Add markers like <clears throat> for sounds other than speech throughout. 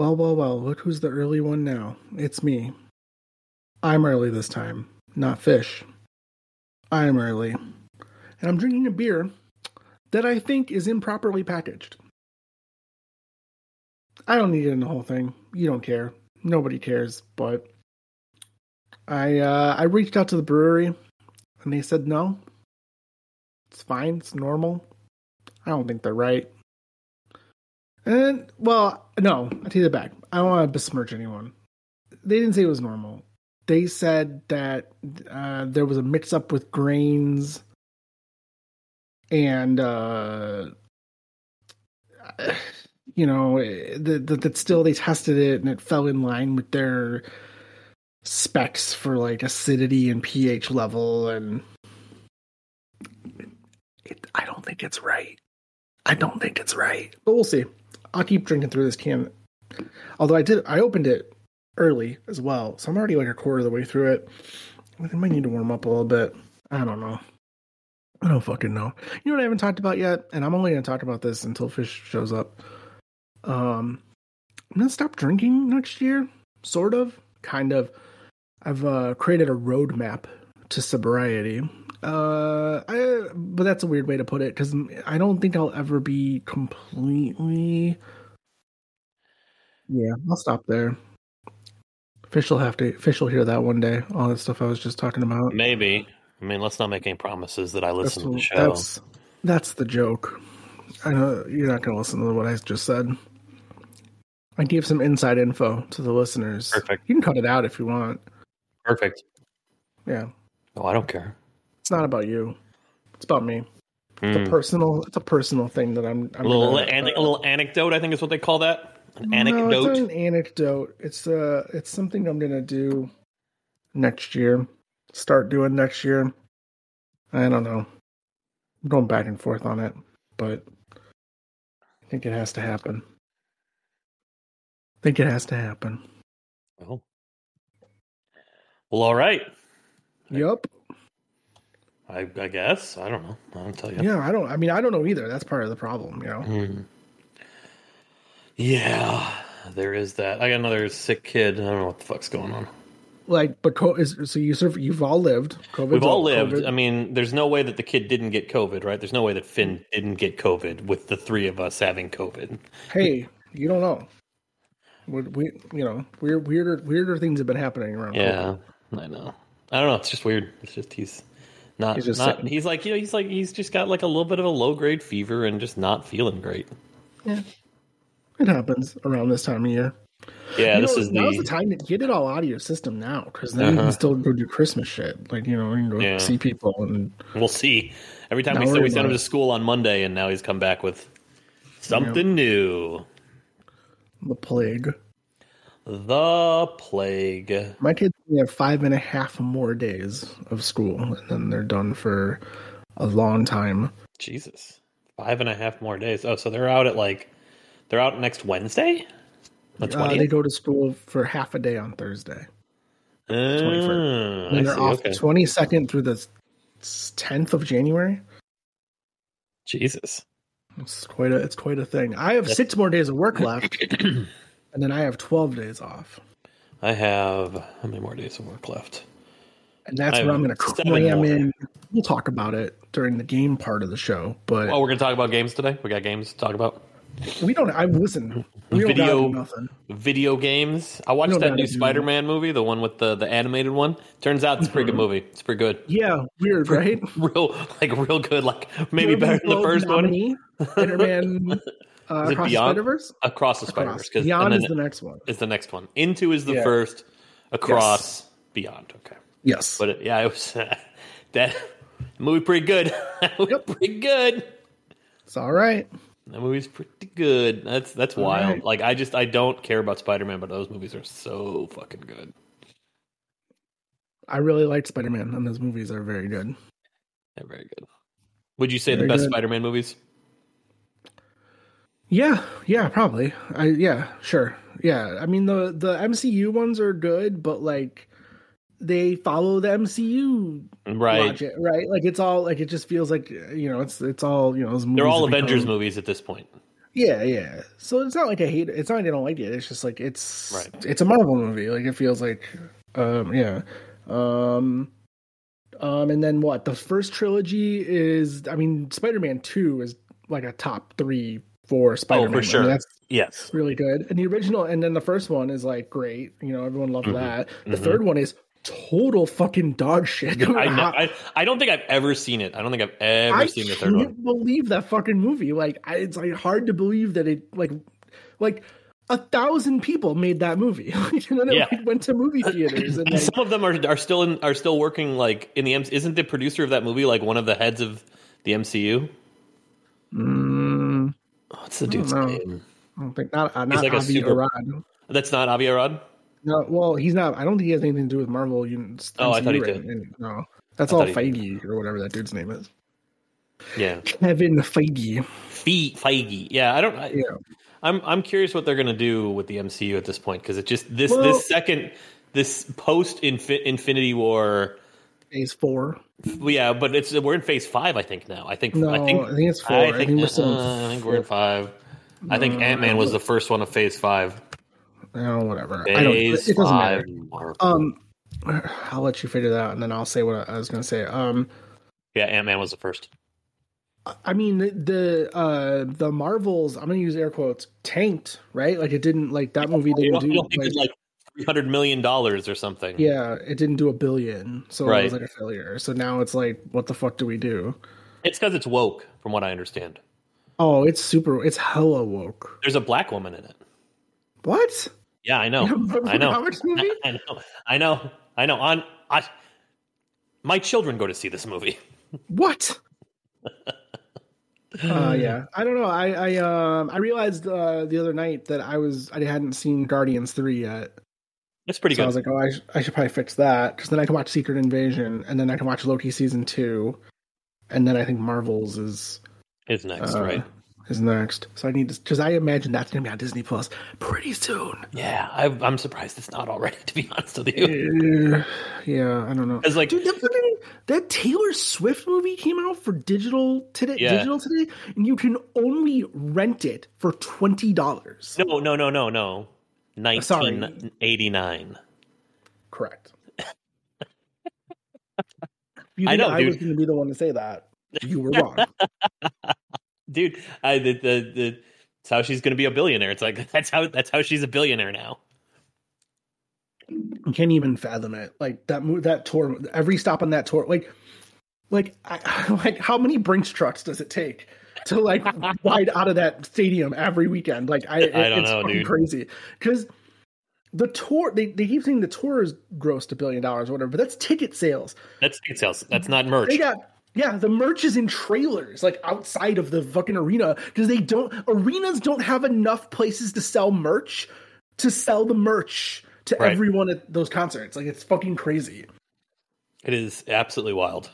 Well, well, well, look who's the early one now. It's me. I'm early this time, not fish. I'm early. And I'm drinking a beer that I think is improperly packaged. I don't need it in the whole thing. You don't care. Nobody cares, but I uh I reached out to the brewery and they said no. It's fine, it's normal. I don't think they're right. And well, no, I take it back. I don't want to besmirch anyone. They didn't say it was normal. They said that uh, there was a mix up with grains, and uh, <sighs> you know that that that still they tested it and it fell in line with their specs for like acidity and pH level, and it, I don't think it's right. I don't think it's right, but we'll see. I'll keep drinking through this can. Although I did, I opened it early as well, so I'm already like a quarter of the way through it. I might need to warm up a little bit. I don't know. I don't fucking know. You know what I haven't talked about yet, and I'm only gonna talk about this until Fish shows up. Um, I'm gonna stop drinking next year, sort of, kind of. I've uh, created a roadmap to sobriety. Uh, I, but that's a weird way to put it because I don't think I'll ever be completely. Yeah, I'll stop there. Fish will have to. Fish will hear that one day. All that stuff I was just talking about. Maybe. I mean, let's not make any promises that I listen to the show. That's that's the joke. I know you're not going to listen to what I just said. I gave some inside info to the listeners. Perfect. You can cut it out if you want. Perfect. Yeah, Oh, I don't care. It's not about you. It's about me. It's a Hmm. personal. It's a personal thing that I'm. I'm A little, gonna- an- a little anecdote, I think is what they call that. An No, anecdote. it's not an anecdote. It's uh, it's something I'm gonna do next year. Start doing next year. I don't know. I'm going back and forth on it, but I think it has to happen. I think it has to happen. Well, well, all right. Yep. I, I guess. I don't know. I don't tell you. Yeah, I don't. I mean, I don't know either. That's part of the problem, you know. Hmm. Yeah, there is that. I got another sick kid. I don't know what the fuck's going on. Like, but co- is, so you surv- you've all lived. COVID. We've all lived. I mean, there's no way that the kid didn't get COVID, right? There's no way that Finn didn't get COVID with the three of us having COVID. hey, you don't know. We, we you know, weird, weirder, weirder things have been happening around. Yeah, I know. I don't know. It's just weird. It's just he's not. He's He's, just not, sick. he's like you know. He's like he's just got like a little bit of a low grade fever and just not feeling great. Yeah. It happens around this time of year. Yeah, You this know, is now's the the time to get it all out of your system now, because then you Uh-huh. can still go do Christmas shit. Like you know, you can go Yeah. see people and We'll see. Every time we said we sent him to school on Monday, and now he's come back with something new. the plague. The plague. My kids only have five and a half more days of school, and then they're done for a long time. Jesus, five and a half more days. Oh, so they're out at like they're out next Wednesday. The Uh, they go to school for half a day on Thursday. Uh, And they're see, off okay. the twenty second through the tenth of January. Jesus. It's quite a it's quite a thing. I have That's- six more days of work left, <clears throat> and then I have twelve days off. I have how many more days of work left? And that's I where I'm going to cram more. in. We'll talk about it during the game part of the show, but Oh, we're gonna talk about games today. We got games to talk about. we don't. I listen. We don't Video- nothing. Video games. I watched that new. Spider-Man movie, the one with the the animated one. Turns out it's a pretty good mm-hmm. movie. It's pretty good. Yeah, weird, <laughs> right? Real like real good. Like maybe better than the Globe first one. <laughs> Spider-Man uh, Across the Beyond? Spider-Verse. Across the Spider Across. Beyond is the next one. is the next one. Into is the Yeah. first. Across Beyond. Okay. Yes, But it, yeah, it was <laughs> that movie pretty good. <laughs> That movie Yep. pretty good. it's all right. That movie's pretty good. That's that's wild. right. Like I just I don't care about Spider Man, but those movies are so fucking good. I really liked Spider-Man, and those movies are very good. They're very good. Would you say Very the best good. Spider Man movies? Yeah, yeah, probably. I yeah, sure. Yeah, I mean the the MCU ones are good, but like they follow the MCU Right. logic, right? Like it's all like it just feels like you know it's it's all you know. those They're all Avengers become- movies at this point. Yeah, yeah. So it's not like I hate it. It's not like I don't like it. It's just like it's Right. it's a Marvel movie. Like it feels like um yeah. Um um and then what? The first trilogy is I mean Spider-Man 2 is like a top 3 4 Spider-Man. I mean, sure. that's Yes. really good. And the original and then the first one is like great. You know, everyone loved Mhm. that. The Mhm. third one is total fucking dog shit. <laughs> I, know, <laughs> I I don't think I've ever seen it. I don't think I've ever I seen the third can't one. believe that fucking movie. Like, I, it's like hard to believe that it like like a thousand people made that movie, <laughs> and then it Yeah. like, went to movie theaters. And like, Some of them are are still in are still working like in the. Isn't the producer of that movie like one of the heads of the MCU? mm, What's the dude's know. name? I don't think not uh, not like Avi super- Arad. That's not Avi Arad. No, well, he's not. I don't think he has anything to do with Marvel. You, Oh, I thought he MCU, did. No, that's I all Feige or whatever that dude's name is. Yeah, Kevin Feige. Fe- Feige. Yeah, I don't. I, Yeah. I'm I'm curious what they're gonna do with the MCU at this point because it just this Well- this second this post Infinity War. Phase four. Yeah, but it's we're in Phase Five. I think now. I think No, I think it's four. I think, we're still. uh, I think we're in five. I think Ant Man was the first one of Phase Five. oh, whatever. I don't. It Phase doesn't matter. Marvel. Um, I'll let you figure that out, and then I'll say what I was going to say. Um, yeah, Ant Man was the first. I mean the, the uh the Marvels. I'm going to use air quotes. Tanked, right? Like it didn't like that movie didn't do think like, like three hundred million dollars or something? yeah, it didn't do a billion, so it was like a failure. So now it's like, what the fuck do we do? It's because it's woke, from what I understand. Oh, it's super. It's hella woke. There's a black woman in it. What? Yeah, I know. <laughs> I know. Movie? <laughs> I know. I know. I know. On I, my children go to see this movie. What? uh, yeah, I don't know. I I um I realized uh, the other night that I was I hadn't seen Guardians three yet. It's pretty so I was like, oh, I, sh- I should probably fix that because then I can watch Secret Invasion and then I can watch Loki season two, and then I think Marvels is it's next, uh, right? is next. So I need to because I imagine that's gonna be on Disney Plus pretty soon. Yeah, I, I'm surprised it's not already. <laughs> To be honest with you, Uh, yeah, I don't know. it's like Dude, that, that Taylor Swift movie came out for digital today. Yeah. Digital today, and you can only rent it for twenty dollars. no, no, no, no, no. Sorry. 1989. Correct. <laughs> You I know, I was going to be the one to say that. You were wrong. <laughs> Dude, I, the, the, the, it's how she's going to be a billionaire. It's like <laughs> that's how that's how she's a billionaire now. I can't even fathom it. Like that mo- that tour, every stop on that tour, like, like, I, like how many Brinks trucks does it take to like ride out of that stadium every weekend? Like, I, it- I don't it's know, fucking dude. crazy because the tour they, they keep saying the tour is grossed a billion dollars or whatever, but that's ticket sales. That's ticket sales. That's not merch. They got yeah, the merch is in trailers, like outside of the fucking arena, because they don't arenas don't have enough places to sell merch to sell the merch to Right. everyone at those concerts. Like it's fucking crazy. It is absolutely wild.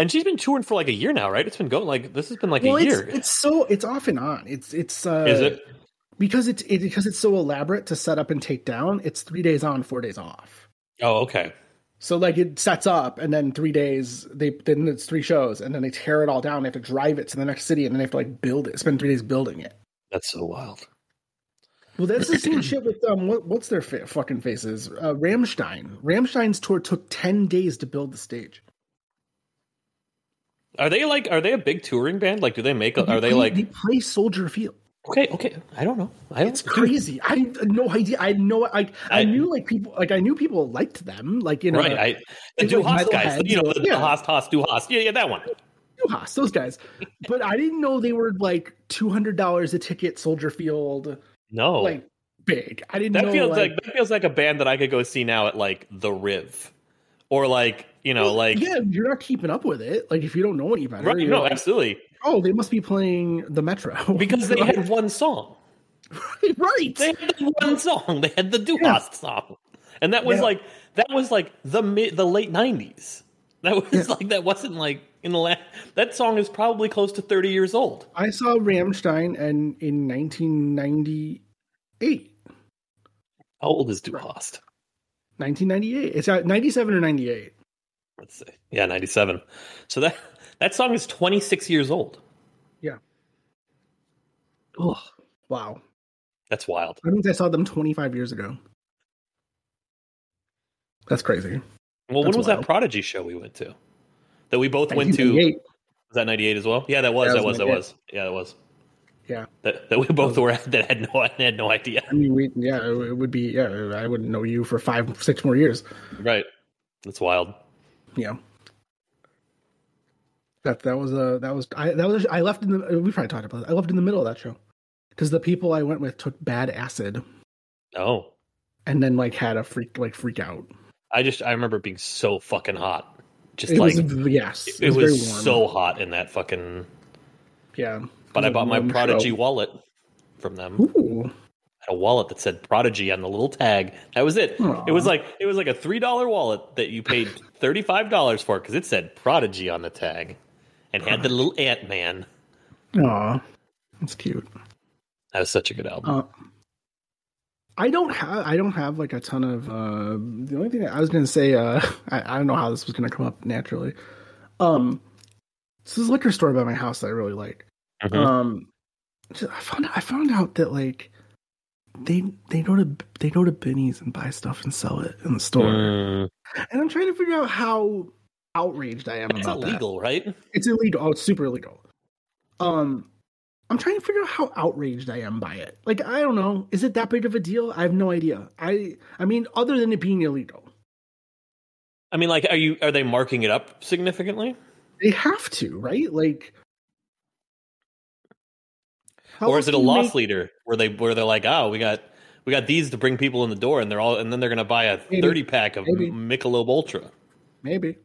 And she's been touring for like a year now, right? It's been going like this has been like Well, a it's year. it's so it's off and on. It's it's uh, is it? because it's it, because it's so elaborate to set up and take down. It's three days on, four days off. Oh, okay. So like it sets up, and then three days they then it's three shows, and then they tear it all down. They have to drive it to the next city, and then they have to like build it. Spend three days building it. That's so wild. Well, that's the same shit with um. What, what's their fa- fucking faces? Uh, Rammstein. Rammstein's tour took ten days to build the stage. Are they like are they a big touring band? Like do they make a, are they play, like they play Soldier Field? Okay, okay. I don't know. I don't It's crazy. I had no idea. I no. I I I- knew like people like I knew people liked them. Like you know, Right, I the Du like Hast guys, you know, the, Yeah. Hast Hast Du Hast. Yeah, yeah, that one. Haas, those guys. But I didn't know they were like two hundred dollars a ticket. Soldier Field, No, like big. I didn't that know. feels like, like, that feels like a band that I could go see now at like the Riv, or like you know, like yeah, you're not keeping up with it. Like if you don't know any better, right, no, like, absolutely, oh, they must be playing the Metro <laughs> because they had one song. <laughs> right. They had the one song. They had the Du Yeah. Song, and that was Yeah. like that was like the mid the late nineties. That was Yeah. like that wasn't like in the last. That song is probably close to thirty years old. I saw Rammstein and in 1998. How old is Du Hast? 1998. It's at 97 or 98. Let's see. Yeah, ninety seven. So that that song is twenty six years old. Yeah. Oh, wow. That's wild. That means I saw them 25 years ago. That's crazy. Well, when was wild. that Prodigy show we went to? That we both went to. 1998. Was that ninety eight as well? Yeah, that was. That was. was That was. Yeah, that was. Yeah. That, that we both were at that had no <laughs> had no idea. I mean, we, yeah, it would be, yeah, I wouldn't know you for five, six more years. Right. That's wild. Yeah. That that was a that was I that was I left in the we probably talked about it. I left in the middle of that show because the people I went with took bad acid Oh, and then like had a freak like freak out. I just I remember being so fucking hot. Just It like was yes, it, was, very warm. so hot in that fucking. yeah. But I bought my Prodigy show. wallet from them. Ooh, a wallet that said Prodigy on the little tag. That was it. Aw. It was like it was like a three dollar wallet that you paid thirty five dollars for because it said Prodigy on the tag, and had the little Ant Man. aw, that's cute. That was such a good album. Uh, I don't have I don't have like a ton of uh the only thing I was gonna say uh <laughs> I, I don't know how this was gonna come up naturally. Um this is a liquor store by my house that I really like. Mhm. Um I found I found out that like they they go to they go to Binny's and buy stuff and sell it in the store. Mm, And I'm trying to figure out how outraged I am it's about that. illegal, right? It's illegal. Oh, it's super illegal. Um, I'm trying to figure out how outraged I am by it. Like, I don't know. Is it that big of a deal? I have no idea. I, I mean, other than it being illegal, I mean, like, are you are they marking it up significantly, they have to, right? Like, how or is it a loss make- leader where they where they're like, oh, we got we got these to bring people in the door, and they're all and then they're gonna buy a Maybe. thirty pack of Maybe. Michelob Ultra, Maybe.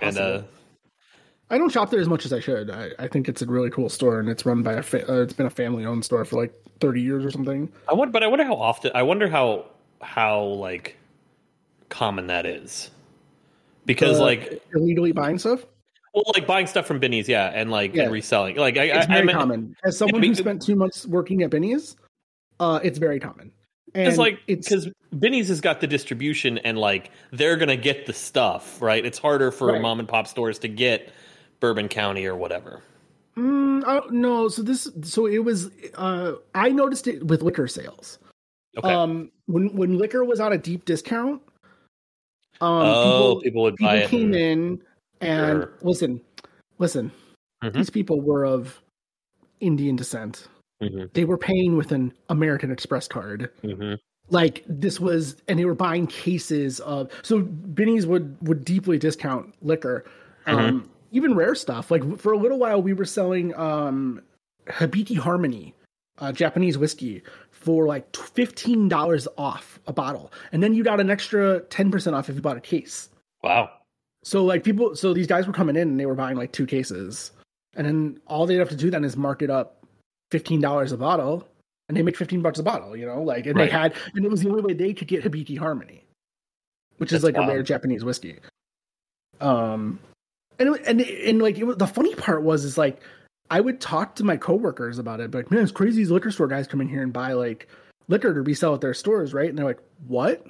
And uh, I don't shop there as much as I should. I, I think it's a really cool store, and it's run by a. Fa- uh, it's been a family-owned store for like 30 years or something. I wonder, but I wonder how often. I wonder how how like common that is, because Uh, like illegally buying stuff. Well, like buying stuff from Binny's, yeah, and like Yeah. and reselling. Like I, It's I, I very meant, common. As someone who spent two months working at Binny's, uh, it's very common. And It's like because Benny's has got the distribution and like they're gonna get the stuff right. It's harder for Right. mom and pop stores to get Bourbon County or whatever. Mm, no, so this, so it was. Uh, I noticed it with liquor sales. Okay. Um, when when liquor was on a deep discount, um, oh, people, people would people buy it. came in and Sure. listen, listen. Mhm. These people were of Indian descent. Mhm, They were paying with an American Express card. mhm. like this was and they were buying cases of so Binny's would would deeply discount liquor um even rare stuff like for a little while we were selling um Hibiki Harmony uh Japanese whiskey for like $15 off a bottle and then you got an extra 10% off if you bought a case Wow. So like people so these guys were coming in and they were buying like two cases and then all they'd have to do then is mark it up $15 a bottle and they make 15 bucks a bottle you know like and Right. they had and it was the only way they could get Hibiki Harmony which is That's like a rare Japanese whiskey um and it- and and like it was, the funny part was is like I would talk to my coworkers about it, but like, man, it's crazy. These liquor store guys come in here and buy like liquor to resell at their stores, right? And they're like, "What?"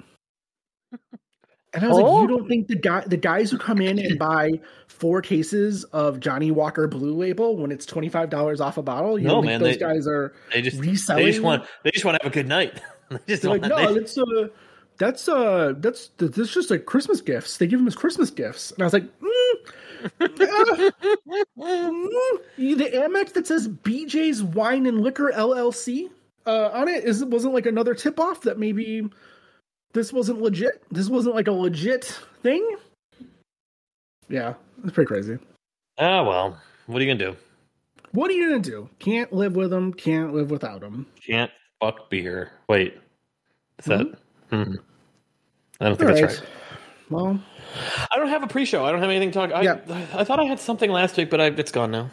And I was like, Oh. "You don't think the guy, the guys who come in and <laughs> buy four cases of Johnnie Walker Blue Label when it's twenty five dollars off a bottle, you No, don't think man, those they- guys are They just reselling?" they just want they just want to have a good night. <laughs> they just They're want, like, no, that's uh, that's uh, that's that's just like Christmas gifts. They give them as Christmas gifts, and I was like, mm, uh, mm, the Amex that says BJ's Wine and Liquor LLC uh, on it is wasn't like another tip off that maybe this wasn't legit. This wasn't like a legit thing. Yeah, it's pretty crazy. ah well. What are you gonna do? What are you gonna do? Can't live with them. Can't live without them. Can't fuck beer. Wait, is that? Hmm. I don't think All that's right. right. Well, I don't have a pre-show. I don't have anything to talk. I, Yeah. I thought I had something last week, but I, it's gone now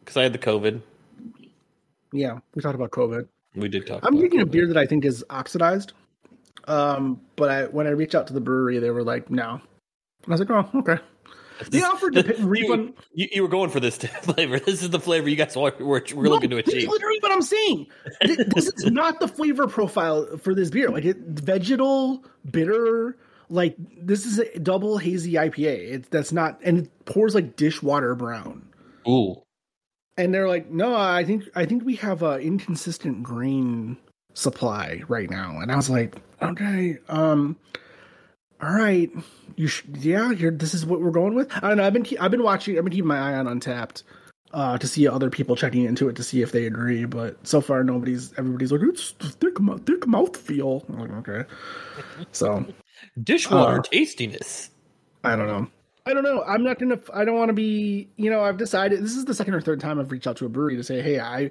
because I had the COVID. yeah, we talked about COVID. We did talk. I'm drinking a beer that I think is oxidized. Um, but I when I reached out to the brewery, they were like, "No." And I was like, "Oh, okay." They This- offered to this- refund. You, you were going for this <laughs> flavor. This is the flavor you guys were, were, were looking to No, this achieve. literally what I'm saying. Th- <laughs> this is not the flavor profile for this beer. Like it, vegetal, bitter. Like this is a double hazy IPA. It's that's not, and it pours like dishwater brown. Ooh, and they're like, "No, I think I think we have a inconsistent grain supply right now." And I was like, "Okay, um, all right, you sh- yeah, you're, this is what we're going with." I don't know. I've been I've been watching. I've been keeping my eye on Untappd uh, to see other people checking into it to see if they agree. But so far, nobody's. Everybody's like, "It's thick mouth, thick mouth feel." I'm like, okay, <laughs> so Dishwater Uh, tastiness. I don't know. I don't know. I'm not gonna. I don't want to be. You know, I've decided. This is the second or third time I've reached out to a brewery to say, "Hey, I,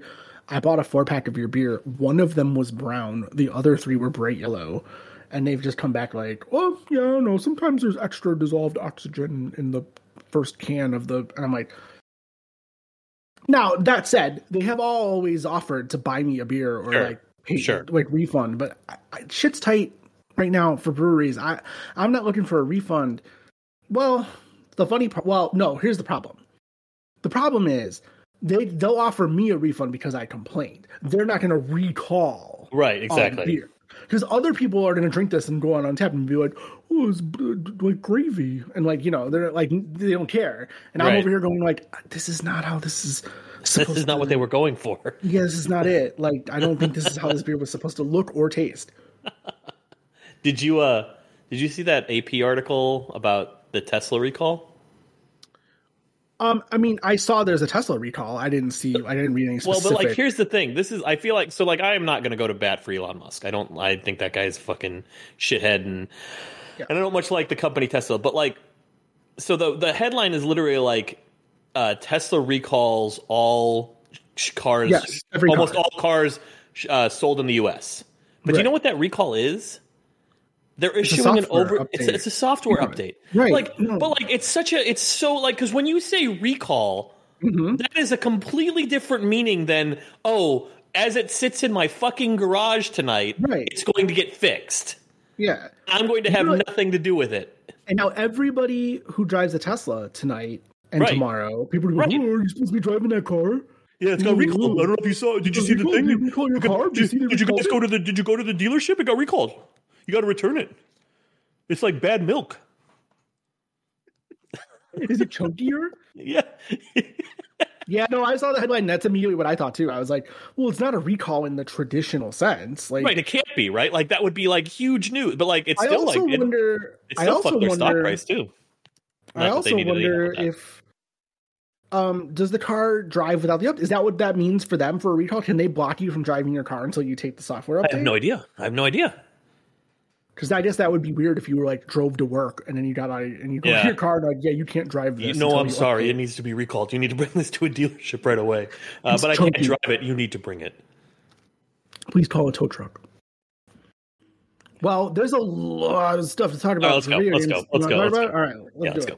I bought a four pack of your beer. One of them was brown. The other three were bright yellow." And they've just come back like, "Oh, yeah, no. Sometimes there's extra dissolved oxygen in the first can of the." And I'm like, now that said, they have always offered to buy me a beer or Sure. like pay, Sure. like refund, but I, I, shit's tight right now for breweries. I I'm not looking for a refund. Well, the funny part. Well, no. Here's the problem. The problem is they they'll offer me a refund because I complained. They're not going to recall Right, exactly. beer because other people are going to drink this and go on on tap and be like, "Oh, it's like gravy," and like you know they're like they don't care, and I'm over here going like, "This is not how this is." This is not what they were going for. <laughs> Yeah, this is not it. Like, I don't think this is how this beer was supposed to look or taste. <laughs> Did you uh did you see that AP article about the Tesla recall? Um, I mean, I saw there's a Tesla recall. I didn't see. I didn't read any Well, but like here's the thing. This is I feel like so like I am not going to go to bat for Elon Musk. I don't I think that guy's a fucking shithead and Yeah. and I don't much like the company Tesla, but like so the the headline is literally like uh Tesla recalls all cars Yes, every almost car. all cars uh, sold in the US. But do you know what that recall is? They're a issuing an over. It's a, it's a software Yeah. update, Right. Like, No. but like, it's such a. It's so like because when you say recall, Mhm. that is a completely different meaning than oh, as it sits in my fucking garage tonight, Right. it's going to get fixed. yeah. I'm going to have know nothing to do with it. And now everybody who drives a Tesla tonight and Right. tomorrow, people are Right. going, "Oh, are you supposed to be driving that car?" Yeah, it's got recalled. I don't know if you saw. Did you see the thing? Did you recall your car? Did you see they to the? Did you go to the dealership? It got recalled. You got to return it. It's like bad milk. Is it chunkier? <laughs> Yeah. Yeah, no, I saw the headline. That's immediately what I thought too. I was like, "Well, it's not a recall in the traditional sense." Like, right. It can't be right. Like that would be like huge news. But like it's I still like wonder. it I still also fucked their stock price too. I Not they also needed to deal wonder if um does the car drive without the update? Is that what that means for them for a recall? Can they block you from driving your car until you take the software update? I have no idea. I have no idea. Because I guess that would be weird if you were like drove to work and then you got out and you go Yeah. to your car and like, yeah, you can't drive this. You know, I'm sorry. It needs to be recalled. You need to bring <laughs> this to a dealership right away. Uh, but I can't drive it. You need to bring it. Please call a tow truck. Well, there's a lot of stuff to talk about. right, let's go, let's go, let's go, let's? All right, let's yeah, do let's it. go.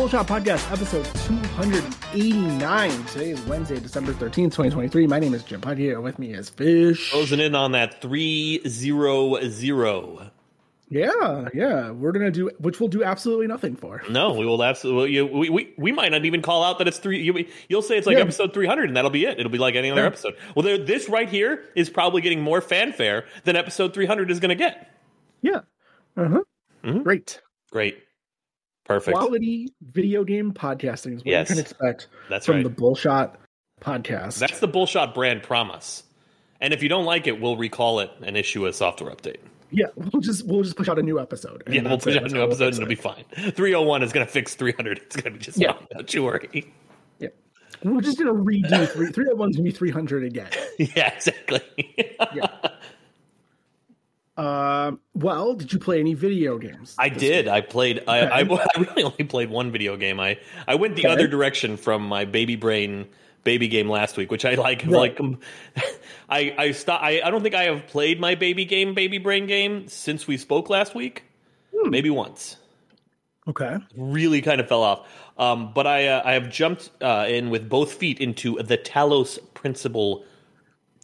Bullshot Podcast, episode 289. Today is Wednesday, December 13th, 2023. My name is Jim Putty. Here with me is Fish. Closing in on that three zero zero. Yeah, yeah. We're going to do, which we'll do absolutely nothing for. No, we will absolutely. We, we we might not even call out that it's three. You, you'll say it's like Yeah. episode three hundred, and that'll be it. It'll be like any other Yeah. episode. Well, there, this right here is probably getting more fanfare than episode three hundred is going to get. Yeah. Uh huh. Mhm. Great. Great, perfect. Quality video game podcasting is what Yes. you can expect That's from right. the Bullshot Podcast. That's the bullshot brand promise. And if you don't like it, we'll recall it and issue a software update. yeah, we'll just we'll just push out a new episode. Yeah, we'll put it. out a new episode and it'll be fine. <laughs> 301 is going to fix 300. It's going to be just Yeah. fine. Don't you worry. Yeah. We're just gonna redo three three oh one's gonna be three hundred again. <laughs> yeah, exactly. <laughs> Yeah. Um. Well, did you play any video games? I did. week? I played. I, I, Okay. <laughs> I really only played one video game. I I went the Okay. other direction from my baby brain baby game last week, which I like. Right. Like, um, <laughs> I I stop. I, I don't think I have played my baby game, baby brain game since we spoke last week. Hmm. Maybe once. Okay. Really kind of fell off. Um, but I uh, I have jumped uh, in with both feet into the Talos Principle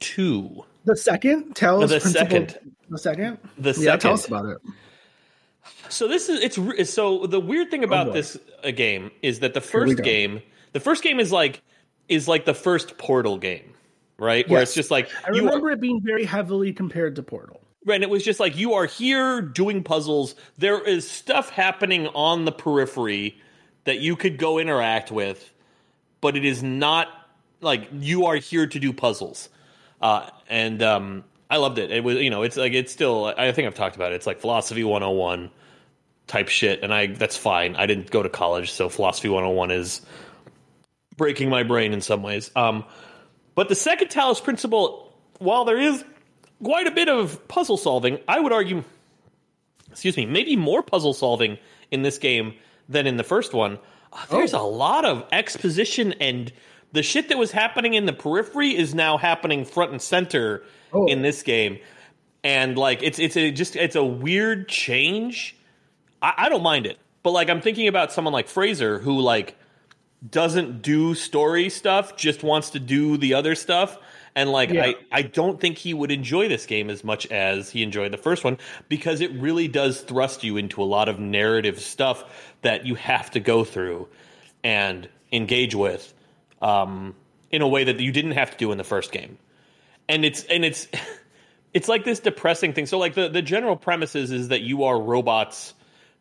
two. The second, Talos us The principle- second. The second. The Yeah, tell us about it. So this is it's so the weird thing about boy. this uh, game is that the first game, The first game is like is like the first Portal game, right? Where it's just like I you are- remember it being very heavily compared to Portal. Right, and it was just like you are here doing puzzles. There is stuff happening on the periphery that you could go interact with, but it is not like you are here to do puzzles. Uh, and um, I loved it. It was, you know, it's like it's still. I think I've talked about it. It's like philosophy 101 type shit, and I that's fine. I didn't go to college, so philosophy 101 is breaking my brain in some ways. Um, but the second Talos principle, while there is quite a bit of puzzle solving. I would argue, excuse me, maybe more puzzle solving in this game than in the first one. Uh, there's a lot of exposition and the shit that was happening in the periphery is now happening front and center Oh. in this game. And like it's it's a just it's a weird change. I, I don't mind it. But like I'm thinking about someone like Fraser who like doesn't do story stuff, just wants to do the other stuff. And like Yeah. I, I don't think he would enjoy this game as much as he enjoyed the first one because it really does thrust you into a lot of narrative stuff that you have to go through and engage with um, in a way that you didn't have to do in the first game. And it's and it's <laughs> it's like this depressing thing. So like the, the general premises is that you are robots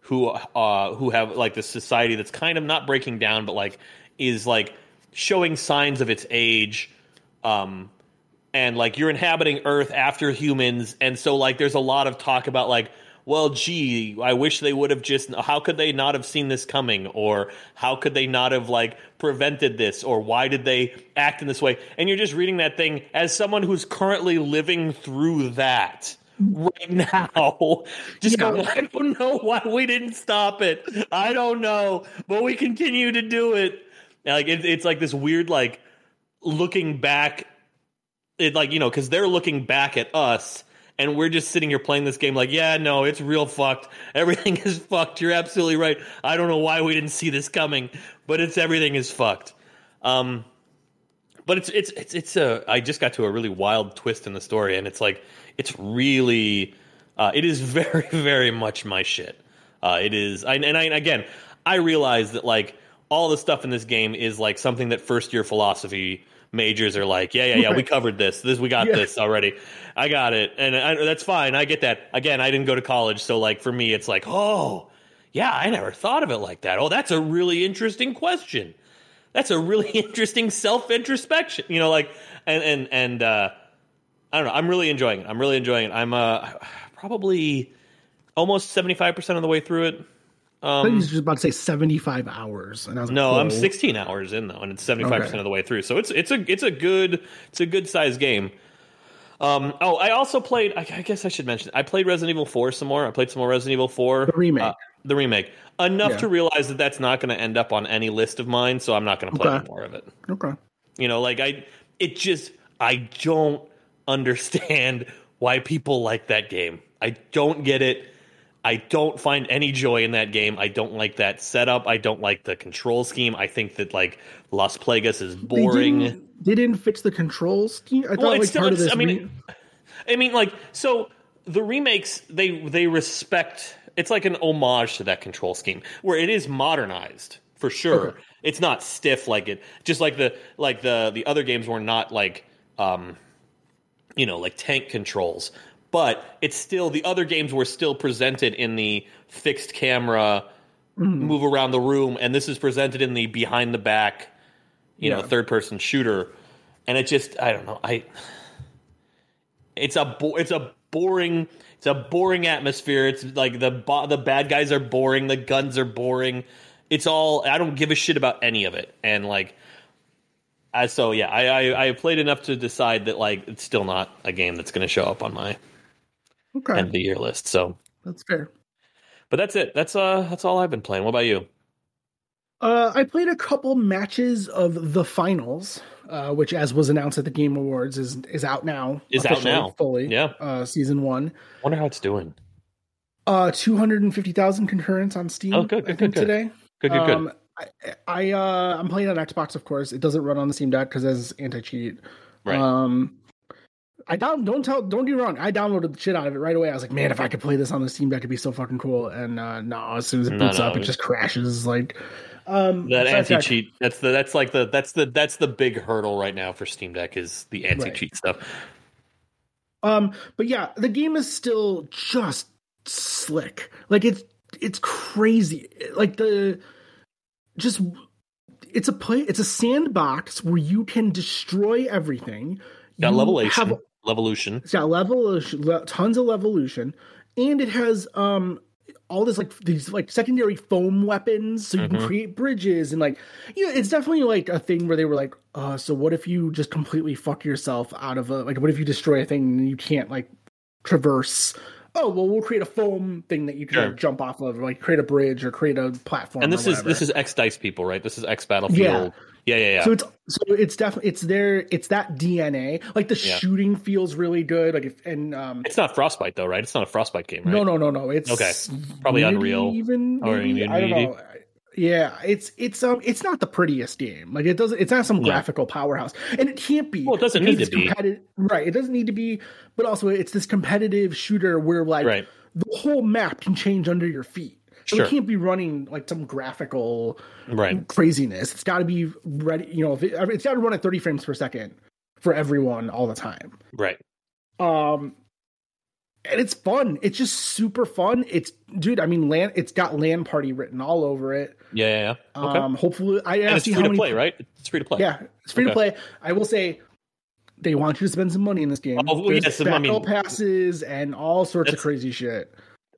who uh who have like this society that's kind of not breaking down but like is like showing signs of its age um and like you're inhabiting earth after humans and so like there's a lot of talk about like well gee i wish they would have just how could they not have seen this coming? Or how could they not have like prevented this? Or why did they act in this way? And you're just reading that thing as someone who's currently living through that right <laughs> now. Just Yeah. going <laughs> i don't know why we didn't stop it. I don't know but we continue to do it. Like it, it's like this weird like looking back it like you know because they're looking back at us and we're just sitting here playing this game like yeah no it's real fucked. <laughs> Everything is fucked. You're absolutely right. I don't know why we didn't see this coming but it's everything is fucked. Um but it's it's it's it's a i just got to a really wild twist in the story and it's like it's really uh it is <laughs> very very much my shit. Uh it is I, and i again i realize that like all the stuff in this game is like something that first year philosophy majors are like yeah yeah yeah we covered this. This we got Yeah. this already. I got it. And I, that's fine. I get that. Again i didn't go to college so like for me it's like oh yeah i never thought of it like that. Oh that's a really interesting question. That's a really <laughs> interesting self introspection you know like and and and uh i don't know. I'm really enjoying it. I'm really enjoying it. I'm uh probably almost 75% of the way through it I thought he was just about to say 75 hours. And I was like, no, I'm 16 hours in though, and it's 75 percent Okay. of the way through. So it's it's a it's a good it's a good sized game. Um, oh, I also played. I, I guess I should mention. I played Resident Evil 4 some more. I played some more Resident Evil 4, The remake. uh, the remake. Enough Yeah. to realize that that's not going to end up on any list of mine. So I'm not going to play Okay. any more of it. Okay. You know, like I, it just I don't understand why people like that game. I don't get it. I don't find any joy in that game. I don't like that setup. I don't like the control scheme. I think that like Las Plagas is They boring. didn't, they didn't fix the control scheme. I thought Well, like still- part of this. I mean, re- I mean, like, so the remakes they they respect. It's like an homage to that control scheme, where it is modernized for sure. Okay. It's not stiff like it, just like the like the the other games were not like, um, you know, like tank controls. But it's still the other games were still presented in the fixed camera, Mm-hmm. move around the room, and this is presented in the behind the back, you know, third person shooter. And it just, I don't know, I it's a bo- it's a boring it's a boring atmosphere. It's like the bo- the bad guys are boring, the guns are boring. It's all I don't give a shit about any of it. And like I so yeah, I I, I played enough to decide that like it's still not a game that's going to show up on my okay. end of the year list. So, That's fair. but that's it. That's uh that's all I've been playing. What about you? Uh, I played a couple matches of the finals, uh, which, as was announced at the Game Awards, is is out now. Is out now. fully. Yeah. Uh, season one. Wonder how it's doing. Uh, two hundred and fifty thousand concurrents on Steam. Oh, good, I good, think good, good. today. Good, good, good. Um, I, I uh, I'm playing on Xbox, of course. It doesn't run on the Steam Deck because it's anti cheat. Right. Um, I down don't tell don't get me wrong. I downloaded the shit out of it right away. I was like, man, if I could play this on the Steam Deck, it'd be so fucking cool. And uh, no, as soon as it boots no, up, it just crashes. Like, Um, That anti cheat. That's the that's like the that's the that's the big hurdle right now for Steam Deck is the anti cheat stuff. Um, but yeah, the game is still just slick. Like it's it's crazy. Like the just it's a play. It's a sandbox where you can destroy everything. Got You levelation, have- levolution. It's got level tons of levolution, and it has um all this like these like secondary foam weapons, so you Mm-hmm. can create bridges and like you know it's definitely like a thing where they were like, uh, so what if you just completely fuck yourself out of a like what if you destroy a thing and you can't like traverse. Oh well, we'll create a foam thing that you can Sure. like, jump off of, like create a bridge or create a platform. And this is this is X Dice people, right? This is X Battlefield. Yeah, yeah, yeah. Yeah. So it's so it's definitely it's there. It's that DNA. Like the Yeah. shooting feels really good. Like if and um it's not Frostbite though, right? It's not a Frostbite game, right? no no no no it's Okay. Probably Unreal. even Or maybe? I don't know. Yeah, it's it's um it's not the prettiest game. Like it doesn't it's not some No. graphical powerhouse, and it can't be. Well, it doesn't need to be. Right, it doesn't need to be. But also, it's this competitive shooter where like Right. the whole map can change under your feet. So Sure. it can't be running like some graphical Right. craziness. It's got to be ready. You know, if it, it's got to run at 30 frames per second for everyone all the time. Right. Um, and it's fun. It's just super fun. It's dude. I mean, land. It's got LAN party written all over it. Yeah, yeah, yeah. Okay. Um, hopefully, I and it's free how to play, right? It's free to play. Yeah, it's free to play. I will say. They want you to spend some money in this game. Oh, well, There's yes, I mean- passes and all sorts of crazy shit.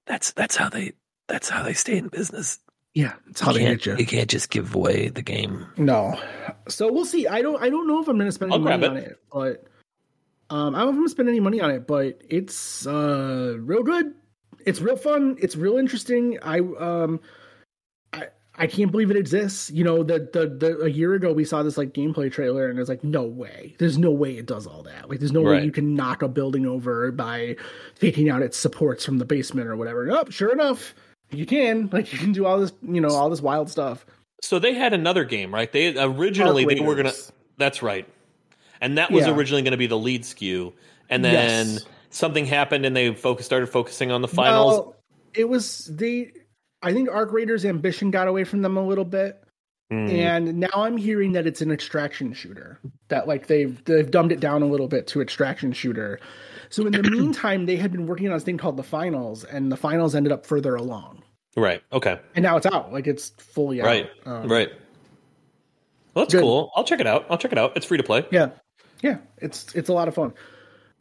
That's that's how they that's how they stay in business. Yeah, it's how you they can't, get you. you can't just give away the game. No. So we'll see. I don't I don't know if I'm gonna spend any I'll money grab on it, but um I don't know if I'm gonna spend any money on it, but it's uh real good. It's real fun. It's real interesting. I um I I can't believe it exists. You know, the, the the a year ago we saw this like gameplay trailer and it's like, no way. There's no way it does all that. Like there's no way you can knock a building over by taking out its supports from the basement or whatever. Nope, sure enough. You can. <laughs> Like you can do all this, you know, all this wild stuff. So they had another game, right? They originally they were gonna. That's right. And that was Yeah. originally going to be the lead SKU, and then Yes. something happened, and they focus started focusing on the finals. Well, it was they. I think Arc Raiders' ambition got away from them a little bit, Hmm. and now I'm hearing that it's an extraction shooter. That like they've they've dumbed it down a little bit to extraction shooter. So in the meantime, they had been working on this thing called the finals, and the finals ended up further along, Right. Okay. and now it's out. Like it's fully out. Right. Um, right. Well, that's good. cool. I'll check it out. I'll check it out. It's free to play. Yeah, yeah, it's it's a lot of fun.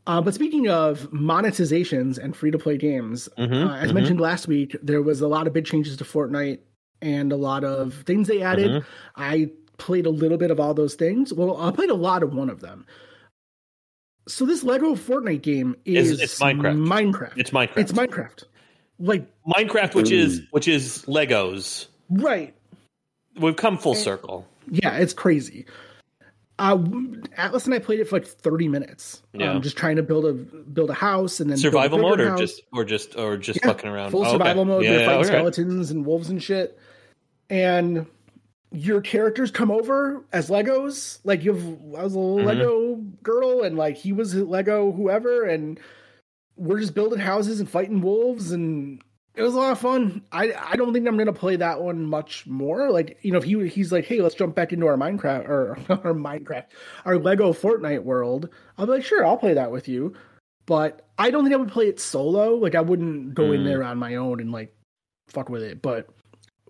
Uh, but speaking of monetizations and free to play games, Mhm, uh, as mhm. mentioned last week, there was a lot of big changes to Fortnite and a lot of things they added. Mhm. I played a little bit of all those things. Well, I played a lot of one of them. So this Lego Fortnite game is It's- it's Minecraft. Minecraft. It's Minecraft. It's Minecraft. Like Minecraft, which is which is Legos. right. We've come full circle. Yeah, it's crazy. Uh, Atlas and I played it for like thirty minutes. Yeah. um, just trying to build a build a house and then build a Survival mode, or house. just or just or just Yeah, fucking around. full Oh, okay. survival mode. Yeah, You're yeah, fighting all right. skeletons and wolves and shit. And your characters come over as Legos. Like you have, I was a Mhm. Lego girl, and like he was Lego whoever, and we're just building houses and fighting wolves, and it was a lot of fun. I I don't think I'm gonna play that one much more. Like you know, if he he's like, hey, let's jump back into our Minecraft or <laughs> our Minecraft, our Lego Fortnite world. I'll be like, sure, I'll play that with you. But I don't think I would play it solo. Like I wouldn't go in Mm. there on my own and like fuck with it. But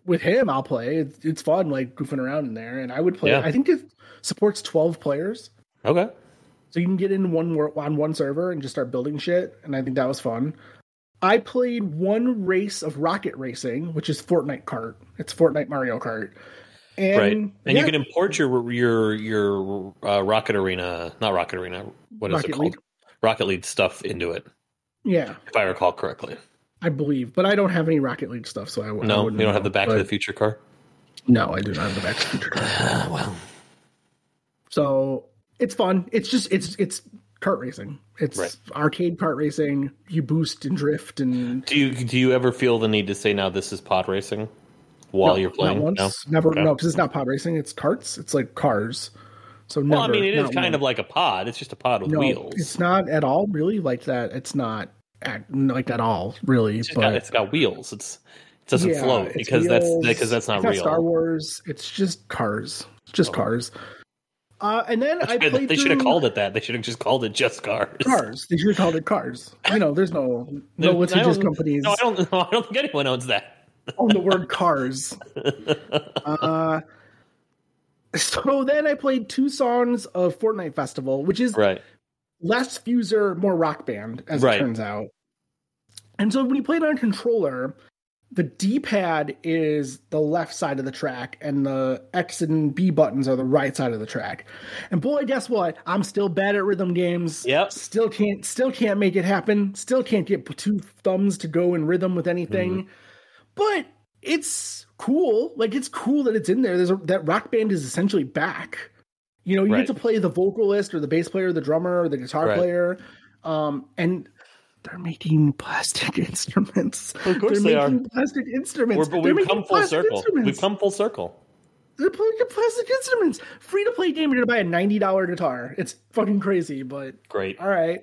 with him, I'll play. It's, it's fun, like goofing around in there. And I would play. Yeah. I think it supports twelve players, Okay. so you can get in one on one server and just start building shit. And I think that was fun. I played one race of Rocket Racing, which is Fortnite Kart. It's Fortnite Mario Kart. And, right. And yeah, you can import your your your uh, Rocket Arena, not Rocket Arena. What is Rocket it called? League. Rocket League stuff into it, yeah, if I recall correctly. I believe, but I don't have any Rocket League stuff, so I, I No, you wouldn't don't know. have the Back to the Future car. No, I do not have the Back to the Future car. Ah, <sighs> well, So it's fun. It's just it's it's kart racing. It's Right. arcade kart racing. You boost and drift and Do you do you ever feel the need to say now this is pod racing while No, you're playing? Not No? never. Okay. No, because it's not pod racing. It's carts. It's like cars. So never. Well, I mean, it is kind once. of like a pod. It's just a pod with no, wheels. It's not at all really like that. It's not at, like at all really. It's but got, it's got wheels. It's It doesn't Yeah, float because that's because that's not real. Star Wars. It's just cars. It's just Oh. cars. Uh, and then I played they should have called it that. They should have just called it just cars. cars. They should have called it cars. You know, there's no <laughs> No, litigious companies No, I don't. No, I don't think anyone owns that. on the word <laughs> cars. <laughs> Uh, so then I played two songs of Fortnite Festival, which is Right. Less fuser, more rock band, as Right. it turns out. And so when you play it on a controller, the D pad is the left side of the track, and the X and B buttons are the right side of the track. And boy, guess what? I'm still bad at rhythm games. Yep. Still can't still can't make it happen. Still can't get two thumbs to go in rhythm with anything. Mm-hmm. But it's cool. Like it's cool that it's in there. There's a, that rock band is essentially back. You know, you Right. get to play the vocalist or the bass player, or the drummer, or the guitar Right. player. Um, and they're making plastic <laughs> instruments. Of course they're they are. making plastic instruments. We're, but we've come full circle. We've come full circle. They're playing plastic instruments. Free to play game. You're gonna buy a ninety dollar guitar. It's fucking crazy, but Great. all right.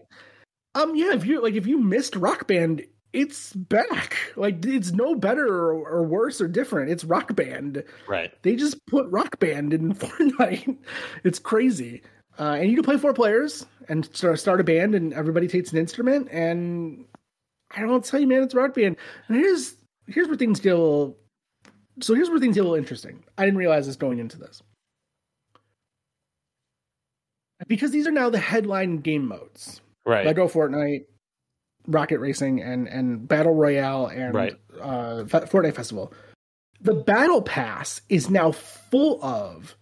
Um, yeah. If you like, if you missed Rock Band, it's back. Like, it's no better or, or worse or different. It's Rock Band. Right. They just put Rock Band in <laughs> Fortnite. It's crazy. Uh, and you can play four players and start start a band, and everybody takes an instrument. And I don't tell you, man, it's Rock Band. And here's here's where things get a little. So here's where things get a little interesting. I didn't realize this going into this. Because these are now the headline game modes. Right. Lego Fortnite, Rocket Racing, and and Battle Royale and Right. uh, Fortnite Festival. The Battle Pass is now full of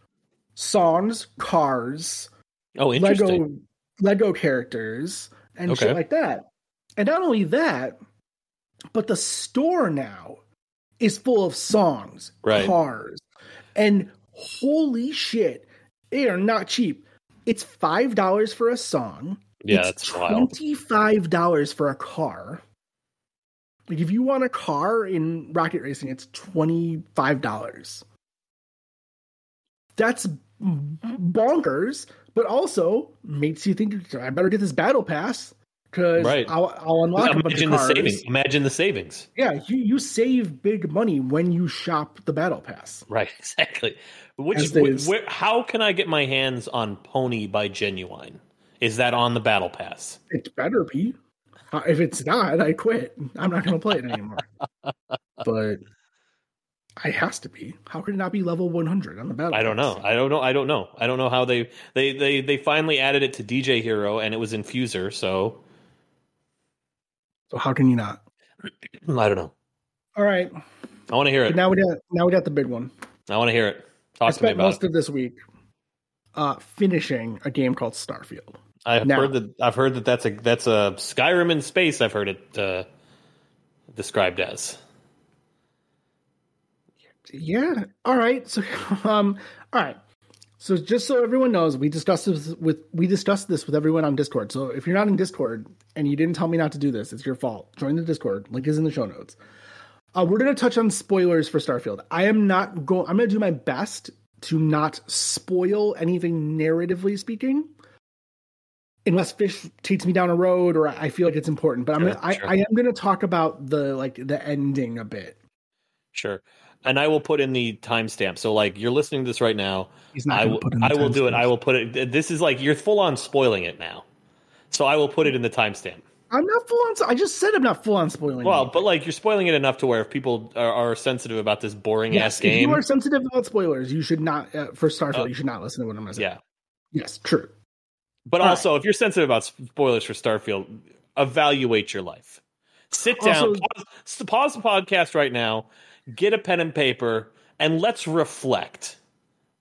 songs, cars, oh, interesting. Lego Lego characters, and Okay. shit like that. And not only that, but the store now is full of songs, Right. cars, and holy shit, they are not cheap. It's five dollars for a song. Yeah, it's twenty-five dollars for a car. Like if you want a car in Rocket Racing, it's twenty-five dollars. That's bonkers, but also makes you think I better get this battle pass because Right. I'll, I'll unlock a bunch of Imagine the cars. savings. Imagine the savings. Yeah, you, you save big money when you shop the battle pass. Right. <laughs> Exactly. Which As wh- is- where, how can I get my hands on Pony by Ginuwine? Is that on the battle pass? It better be. Uh, if it's not, I quit. I'm not going to play it anymore. <laughs> but it has to be. How could it not be level 100 on the battle? I don't know. I don't know. I don't know. I don't know how they they they they finally added it to DJ Hero and it was in Fuser. So So how can you not? I don't know. All right. I want to hear But it. now we got now we got the big one. I want to hear it. I Talk me spent most it. of this week uh, finishing a game called Starfield. I've now- heard that I've heard that that's a that's a Skyrim in space. I've heard it uh, described as. Yeah. All right. So, <laughs> um, all right. So just so everyone knows, we discussed this with we discussed this with everyone on Discord. So if you're not in Discord and you didn't tell me not to do this, it's your fault. Join the Discord. Link is in the show notes. Uh, we're going to touch on spoilers for Starfield. I am not going. I'm going to do my best to not spoil anything narratively speaking, unless Fish takes me down a road or I feel like it's important. But I'm Sure, gonna, I, sure. I am going to talk about the like the ending a bit. Sure. And I will put in the timestamp. So like you're listening to this right now. He's not I will put in the I will do it. I will put it this is like you're full on spoiling it now. So I will put it in the timestamp. I'm not full on. I just said I'm not full on spoiling. Well, it. but like you're spoiling it enough to where if people are, are sensitive about this boring yes, ass if game, you are sensitive about spoilers, you should not uh, for Starfield. Oh. you should not listen to what I'm saying yeah. Yes, true. But All also, if you're sensitive about spoilers for Starfield, evaluate your life. Sit down, Also- pause, pause the podcast right now, get a pen and paper, and let's reflect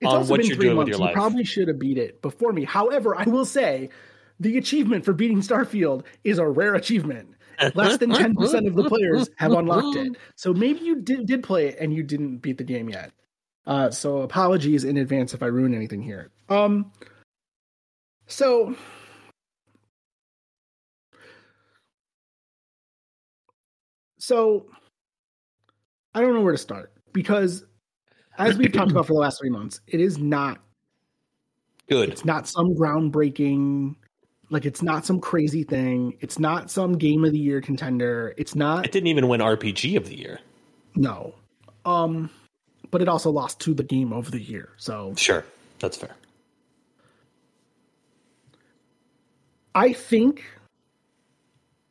on what you're doing with months. your You life. probably should have beat it before me. However, I will say the achievement for beating Starfield is a rare achievement. Less than 10% of the players have unlocked it. So maybe you did, did play it and you didn't beat the game yet. Uh, so apologies in advance if I ruin anything here. Um, so so I don't know where to start because as we've talked about for the last three months, it is not Good. it's not some groundbreaking like it's not some crazy thing. It's not some game of the year contender. It's not It didn't even win RPG of the year. No. Um, but it also lost to the game of the year. So Sure, that's fair. I think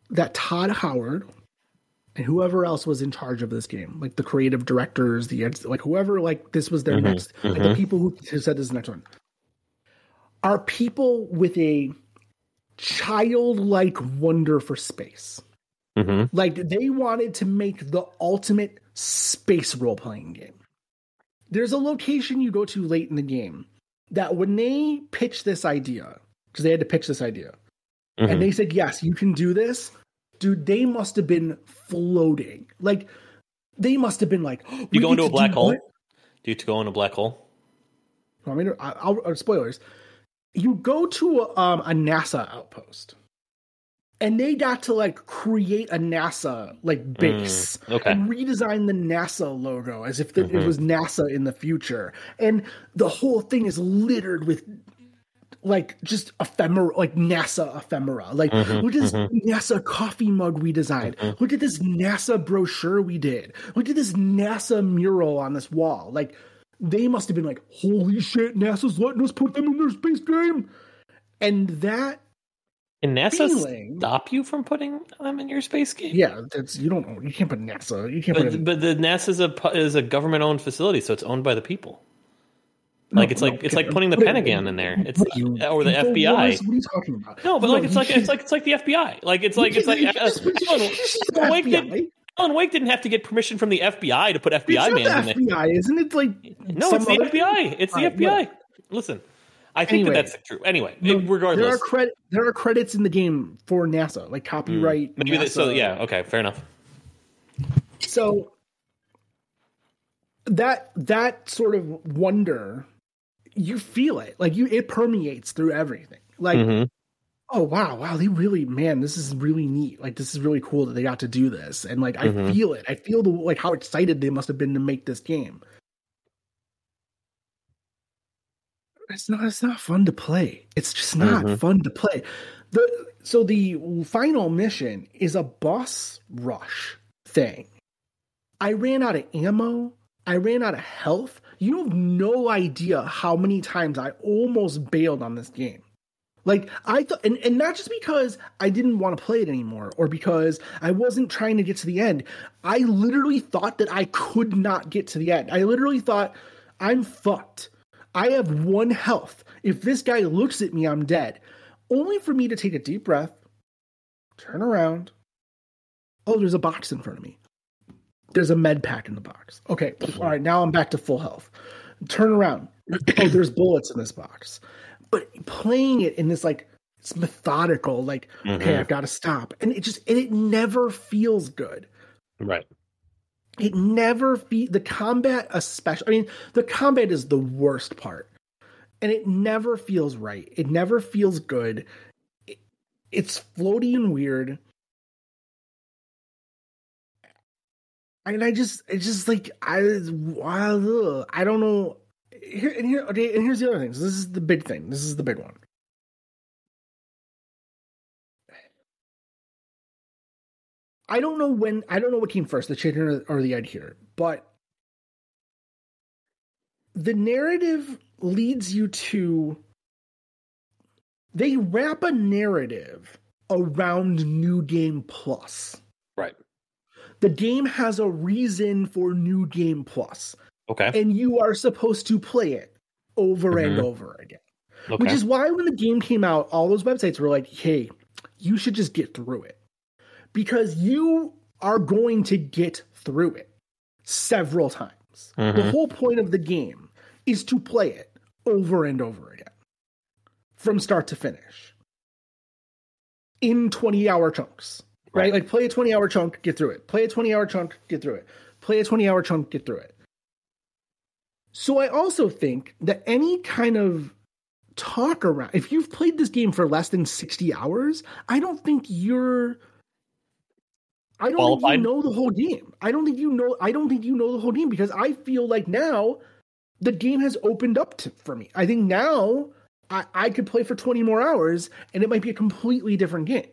that Todd Howard and whoever else was in charge of this game, like the creative directors, the like whoever, like this was their Mhm, next, like the people who said this is the next one, are people with a childlike wonder for space. hmm Like they wanted to make the ultimate space role playing game. There's a location you go to late in the game that when they pitched this idea, because they had to pitch this idea, Mm-hmm. and they said, Yes, you can do this, dude, they must have been floating. Like they must have been like, <gasps> You "We go into a black do hole? what?" Do you to go in a black hole? I mean, I'll, I'll- spoilers. You go to a, um, a NASA outpost, and they got to like create a NASA like base Mm, okay. and redesign the NASA logo as if the, it Mhm. was NASA in the future, and the whole thing is littered with like just ephemera, like NASA ephemera. Like, Mhm, look at this mhm. NASA coffee mug we designed. Mhm. Look at this NASA brochure we did. Look at this NASA mural on this wall. Like, they must have been like, holy shit, NASA's letting us put them in their space game. And that, Can NASA Feeling- stop you from putting them in your space game? yeah, that's you don't know. You can't put NASA. You can't put But, it. but the NASA's a is a government owned facility, so it's owned by the people. Like it's No, like no, it's like putting the put it- Pentagon in there. It's you- or the? FBI. What are you talking about? No, but like it's like it's like it's like the FBI. Like it's like it's like can't- uh, Alan, <laughs> Wake did, Alan Wake didn't have to get permission from the FBI to put FBI man in the there. FBI, isn't it? Like No, it's the FBI. It's the FBI. Listen, I think Anyway. that that's true. Anyway, No, regardless, there are there are credits in the game for NASA, like copyright. maybe that, so. Yeah, okay, fair enough. So that that sort of wonder, you feel it, like you it permeates through everything. Like, Mhm. oh wow, wow, they really, man, this is really neat. Like, this is really cool that they got to do this, and like I Mhm. feel it. I feel the like how excited they must have been to make this game. It's not. It's not fun to play. It's just not Mhm. fun to play. The so the final mission is a boss rush thing. I ran out of ammo. I ran out of health. You have no idea how many times I almost bailed on this game. Like I thought, and, and not just because I didn't want to play it anymore, or because I wasn't trying to get to the end. I literally thought that I could not get to the end. I literally thought I'm fucked. I have one health. If this guy looks at me, I'm dead. Only for me to take a deep breath, turn around. Oh, there's a box in front of me. There's a med pack in the box. Okay, all right, now I'm back to full health. Turn around. <clears throat> Oh, there's bullets in this box. But playing it in this like it's methodical, like okay, Mhm. I've got to stop, and it just and it never feels good Right. it never fe- the combat especially i mean the combat is the worst part and it never feels right it never feels good It- it's floaty and weird and i just it's just like i i don't know. Here and here okay and here's the other thing. So this is the big thing. This is the big one. I don't know when I don't know what came first, the chicken or, or the egg here, but the narrative leads you to they wrap a narrative around new game plus. Right. The game has a reason for new game plus, Okay. and you are supposed to play it over and Mhm. over again. Okay. Which is why when the game came out, all those websites were like, hey, you should just get through it. Because you are going to get through it several times. The Mhm. whole point of the game is to play it over and over again from start to finish in 20 hour chunks. Right? Like play a 20 hour chunk, get through it. Play a 20 hour chunk, get through it. Play a 20 hour chunk, get through it. So I also think that any kind of talk around if you've played this game for less than 60 hours, I don't think you're I don't think you know the whole game. I don't think you know I don't think you know the whole game because I feel like now the game has opened up to, for me. I think now I, I could play for 20 more hours and it might be a completely different game.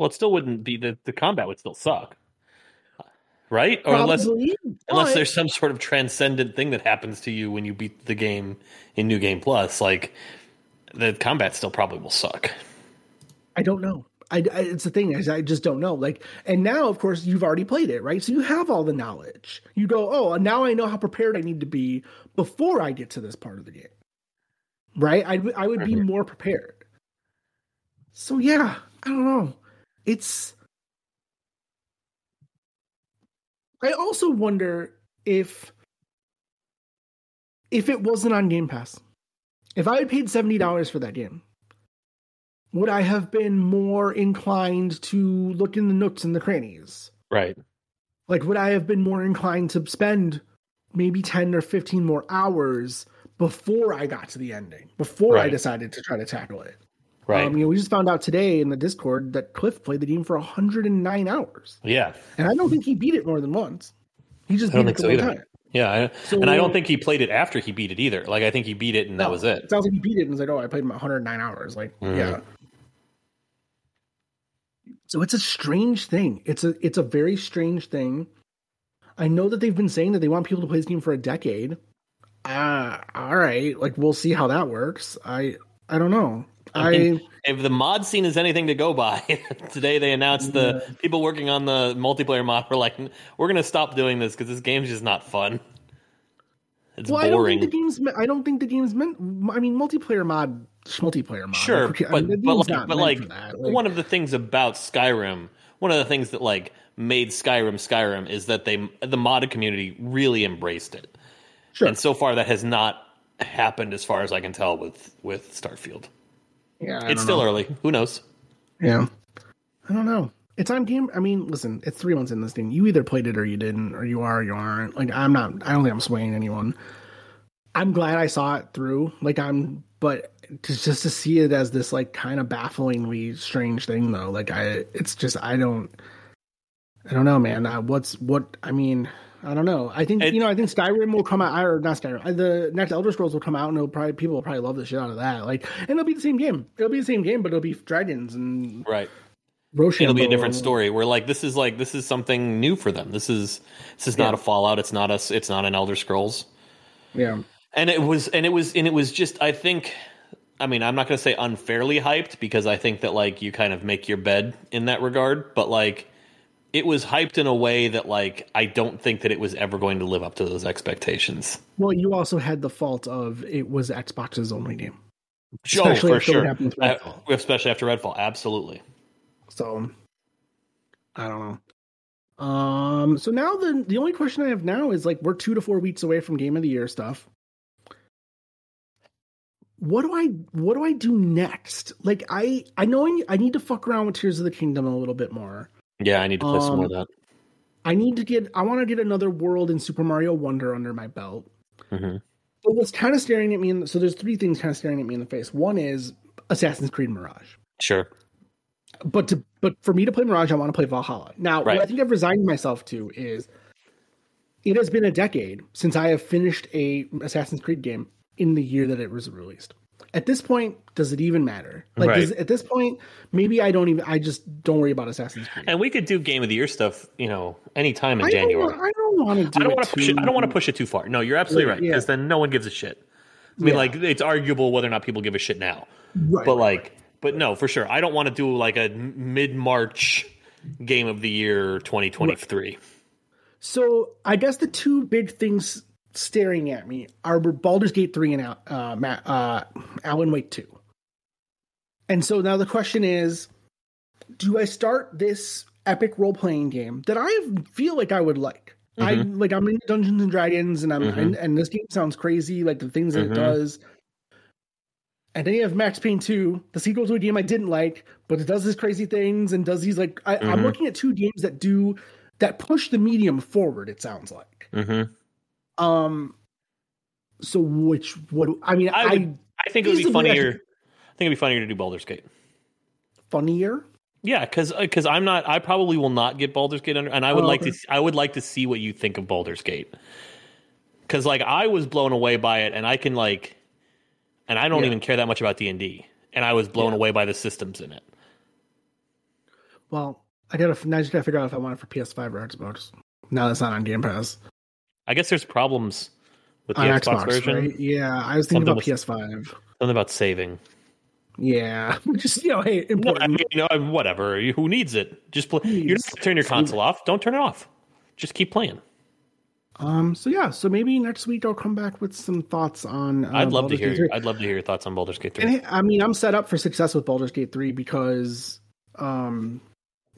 Well, it still wouldn't be the the combat would still suck. right? Or unless Probably, unless there's some sort of transcendent thing that happens to you when you beat the game in New Game Plus, like the combat still probably will suck. I don't know. I, I- it's the thing is I just don't know. Like, and now of course you've already played it, right? So you have all the knowledge. You go, oh, now I know how prepared I need to be before I get to this part of the game, right? I I would be mm-hmm. more prepared. So yeah, I don't know. It's. I also wonder if if it wasn't on Game Pass, if I had paid seventy dollars for that game, would I have been more inclined to look in the nooks and the crannies? Right. Like, would I have been more inclined to spend maybe 10 or 15 more hours before I got to the ending, before I decided to try to tackle it? Right. Um, you know, we just found out today in the Discord that Cliff played the game for 109 hours. yeah. And I don't think he beat it more than once. He just beat it so either. time. Yeah. I, So- and I don't think he played it after he beat it either. Like I think he beat it and that was it. Sounds like he beat it and was like, oh, I played my 109 hours. Like, Mhm. yeah. So it's a strange thing. It's a it's a very strange thing. I know that they've been saying that they want people to play this game for a decade. Ah, all right. Like we'll see how that works. I I don't know. I mean, if the mod scene is anything to go by, <laughs> today they announced the people working on the multiplayer mod were like, "We're going to stop doing this because this game's just not fun. <laughs> It's well, I don't boring." think the game's. I don't think the game's meant. I mean, multiplayer mod, multiplayer mod. Sure, Okay, I but mean, but like, but like. Like, one of the things about Skyrim, one of the things that like made Skyrim Skyrim is that they the modded community really embraced it, sure. and so far that has not happened as far as I can tell with with Starfield. Yeah, I It's still know. early. Who knows? Yeah. I don't know. It's on game. I mean, listen, it's three months in this thing. You either played it or you didn't, or you are or you aren't. Like, I'm not, I don't think I'm swaying anyone. I'm glad I saw it through. Like, I'm, but to, just to see it as this, like, kind of bafflingly strange thing, though. Like, I, it's just, I don't, I don't know, man. Uh, what's, what, I mean, I don't know. I think, you know, I think Skyrim will come out, or not Skyrim, uh, the next Elder Scrolls will come out and it'll probably, people will probably love the shit out of that. Like, and it'll be the same game. It'll be the same game, but it'll be dragons and Right. Rochambeau. It'll be a different story. Where like this is like this is something new for them. This is this is not a Fallout. It's not a. It's not an Elder Scrolls. Yeah. And it was and it was and it was just. I think. I mean, I'm not going to say unfairly hyped because I think that like you kind of make your bed in that regard. But like, it was hyped in a way that like I don't think that it was ever going to live up to those expectations. Well, you also had the fault of it was Xbox's only game. Joe, Especially for sure. Uh, especially after Redfall, absolutely. So I don't know. Um so now the the only question I have now is like we're 2 to 4 weeks away from game of the year stuff. What do I what do I do next? Like I I know I need to fuck around with Tears of the Kingdom a little bit more. Yeah, I need to play some more of Um, that. I need to get I want to get another world in Super Mario Wonder under my belt. hmm But what's kind of staring at me in the, so there's three things kind of staring at me in the face. One is Assassin's Creed Mirage. Sure. But to but for me to play Mirage, I want to play Valhalla. Now, Right. what I think I've resigned myself to is it has been a decade since I have finished a Assassin's Creed game in the year that it was released. At this point, does it even matter? Like Right. does, at this point, maybe I don't even I just don't worry about Assassin's Creed. And we could do Game of the Year stuff, you know, anytime in I January. don't, I don't want to do I don't want to push it. I don't want to too- push it too far. No, you're absolutely Yeah, right yeah. because then no one gives a shit. I mean, Yeah. like it's arguable whether or not people give a shit now, Right, but right, like, but no, for sure, I don't want to do like a mid March Game of the Year 2023. So I guess the two big things staring at me are Baldur's Gate three and uh, Ma- uh, Alan Wake two. And so now the question is, do I start this epic role playing game that I feel like I would like? I like I'm in Dungeons and Dragons, and I'm Mhm. and, and this game sounds crazy, like the things that Mhm. it does. And then you have Max Payne 2, the sequel to a game I didn't like, but it does these crazy things and does these like I, I'm Mhm. looking at two games that do that push the medium forward. It sounds like. Um. So which what do- I mean I I, would- I think it would be funnier. I think it'd be funnier to do Baldur's Gate. funnier. Yeah, because because I'm not. I probably will not get Baldur's Gate under, and I would Oh, like okay. to. I would like to see what you think of Baldur's Gate. Because like I was blown away by it, and I can like, and I don't Yeah. even care that much about D and D, and I was blown Yeah. away by the systems in it. Well, I gotta now I just gotta figure out if I want it for PS5 or Xbox. now that's not on Game Pass. I guess there's problems with the Xbox, Xbox, version. right? Yeah, I was thinking Something about with- PS5. Something about saving. Yeah, <laughs> just you know, hey, No. I mean, know, whatever. Who needs it? Just play. You to turn your console off. Don't turn it off. Just keep playing. Um, so yeah, so maybe next week I'll come back with some thoughts on. Uh, I'd love Baldur's to hear. 3. I'd love to hear your thoughts on Baldur's Gate 3. And I mean, I'm set up for success with Baldur's Gate 3 because um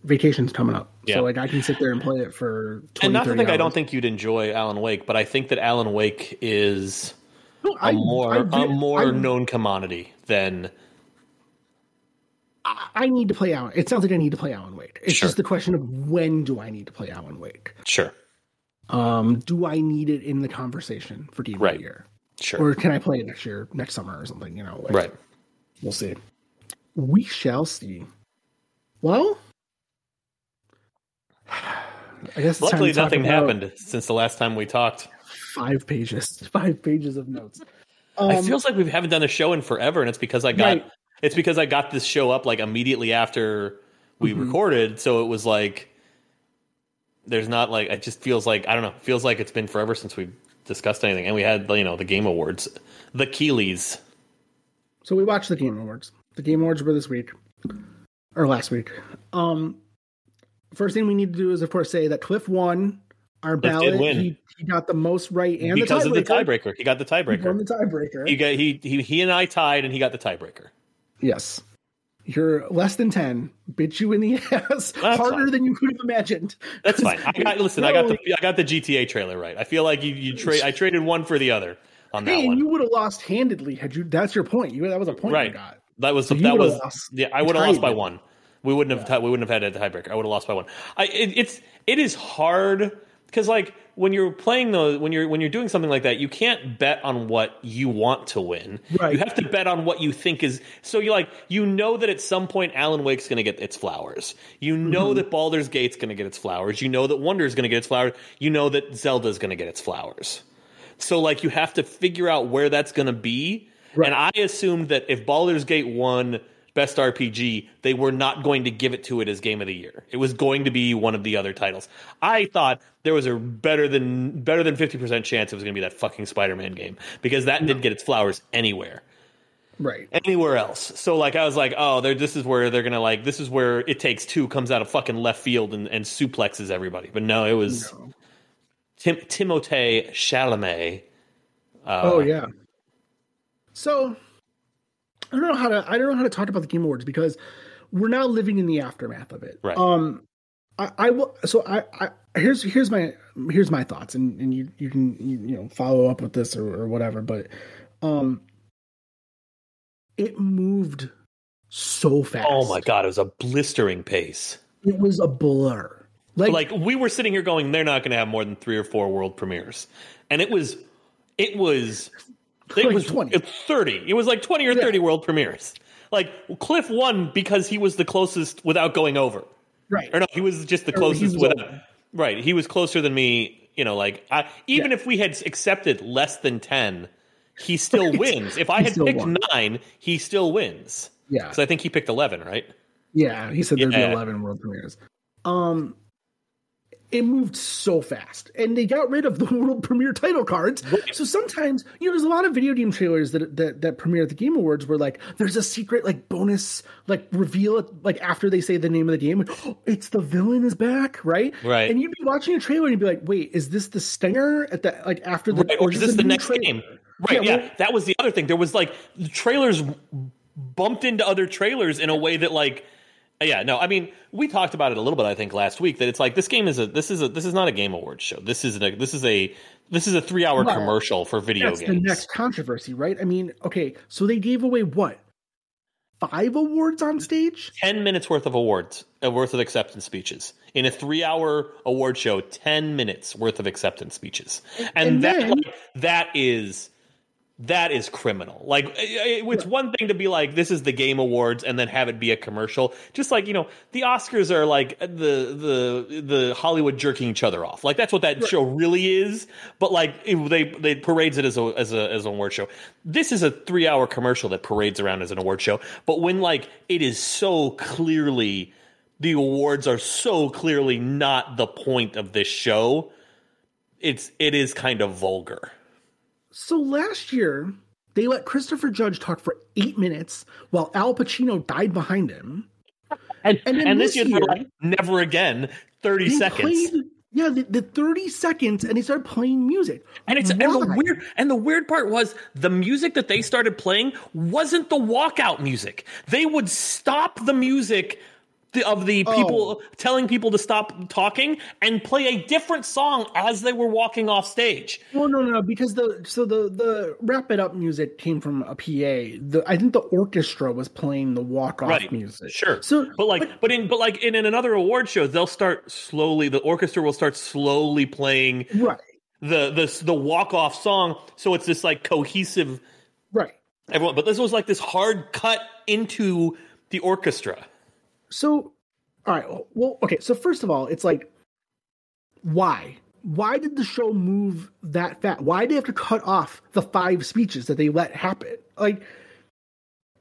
vacation's coming up. Yeah. So like I can sit there and play it for 20, and not to 30 think I don't think you'd enjoy Alan Wake, but I think that Alan Wake is No, a I- more I a more I- known commodity than I, need to play Alan. It sounds like I need to play Alan Wake. It's Sure. just the question of when do I need to play Alan Wake? sure, Um, do I need it in the conversation for Game of Right. the Year, sure, or can I play it next year, next summer, or something? You know, like, right. We'll see. We shall see. Well, I guess Luckily, nothing happened since the last time we talked. Five pages, <laughs> five pages of notes. Um, it feels like we haven't done a show in forever, and it's because I got Right. it's because I got this show up like immediately after we Mm-hmm. recorded, so it was like there's not like it just feels like I don't know, feels like it's been forever since we discussed anything, and we had you know the Game Awards, the Keighleys. so we watched the Game Awards. The Game Awards were this week or last week. Um, first thing we need to do is, of course, say that Cliff won our Cliff did ballot. win. He, he got the most right and because the of the tiebreaker. He got the tiebreaker. He won the tiebreaker. He got he, he he and I tied, and he got the tiebreaker. yes. You're less than 10. Bit you in the <laughs> ass That's harder fine. than you could have imagined. That's fine. I got <laughs> listen. I got the I got the GTA trailer right. I feel like you you trade I traded one for the other on that Hey, and one. you would have lost handedly had you. That's your point. You that was a point Right. you got. That was So that was lost. yeah. I would have lost by one. We wouldn't have ti- we wouldn't have had a tiebreaker. I would have lost by one. I it, it's it is hard because like when you're playing the when you're when you're doing something like that, you can't bet on what you want to win. Right. You have to bet on what you think is. So you like you know that at some point Alan Wake's going to get its flowers. You know Mm-hmm. that Baldur's Gate's going to get its flowers. You know that Wonder is going to get its flowers. You know that Zelda's going to get its flowers. So like you have to figure out where that's going to be. Right. And I assumed that if Baldur's Gate won Best RPG, they were not going to give it to it as Game of the Year. It was going to be one of the other titles. I thought there was a better than better than fifty percent chance it was going to be that fucking Spider-Man game because that did get its flowers anywhere Right. anywhere else. So like I was like, oh, this is where they're gonna like this is where it takes two comes out of fucking left field and, and suplexes everybody. But no, it was No. Tim, Timothée Chalamet. Uh, Oh yeah. So I don't know how to I don't know how to talk about the Game Awards because we're now living in the aftermath of it. Right. Um I, I will so I, I here's here's my here's my thoughts and, and you you can you, you know follow up with this or, or whatever but um it moved so fast. Oh my god, it was a blistering pace. It was a blur. Like, Like we were sitting here going, they're not going to have more than three or four world premieres, and it was, it was, it was 20. It, thirty. It was like twenty or Yeah. thirty world premieres. Like Cliff won because he was the closest without going over. right. Or no, he was just the closest without. over. Right, he was closer than me. You know, like I, even Yeah. if we had accepted less than ten, he still Right. wins. If I He had picked won. nine, he still wins. Yeah. Because I think he picked eleven, right? Yeah, he said there'd Yeah. be 11 world premieres. Um it moved so fast and they got rid of the <laughs> world premiere title cards. So sometimes, you know, there's a lot of video game trailers that that that premiere at the Game Awards where like there's a secret like bonus like reveal it like after they say the name of the game, oh, <gasps> it's the villain is back, right? Right. And you'd be watching a trailer and you'd be like, "Wait, is this the stinger at the like after the Right, or is this a the next trailer?" game? Right, Yeah, yeah, well- That was the other thing. There was like the trailers bumped into other trailers in a way that like yeah, no, I mean, we talked about it a little bit I think last week that it's like this game is a this is a this is not a game awards show. This is a this is a this is a 3-hour Well, commercial for video That's games. the next controversy, right? I mean, okay, so they gave away what? Five awards on stage? 10 minutes worth of awards, uh, worth of acceptance speeches. In a 3-hour award show, 10 minutes worth of acceptance speeches. And, And that then- like, that is that is criminal. Like it- it- it's one thing to be like this is the game awards and then have it be a commercial. Just like, you know, the Oscars are like the the the Hollywood jerking each other off. Like that's what that show really is, but like it- they they parades it as a as a as an award show. This is a 3-hour commercial that parades around as an award show, but when like it is so clearly the awards are so clearly not the point of this show. It's it is kind of vulgar. So last year, they let Christopher Judge talk for eight minutes while Al Pacino died behind him. And And and, this, year, year- like never again. Thirty seconds. played- yeah, the, the 30 seconds, and they started playing music. And it's and the weird and the weird part was the music that they started playing wasn't the walkout music. They would stop the music the- of the people Oh. telling people to stop talking and play a different song as they were walking off stage. Well, no, no, no, because the so the the wrap it up music came from a PA. The I think the orchestra was playing the walk off Right. music. Sure. So, but like but, in but like in, in another award show, they'll start slowly the orchestra will start slowly playing right, the the the walk off song so it's this like cohesive right. everyone but this was like this hard cut into the orchestra. So, all right. Well, okay. So first of all, it's like, why? Why did the show move that fast? Why did they have to cut off the five speeches that they let happen? Like,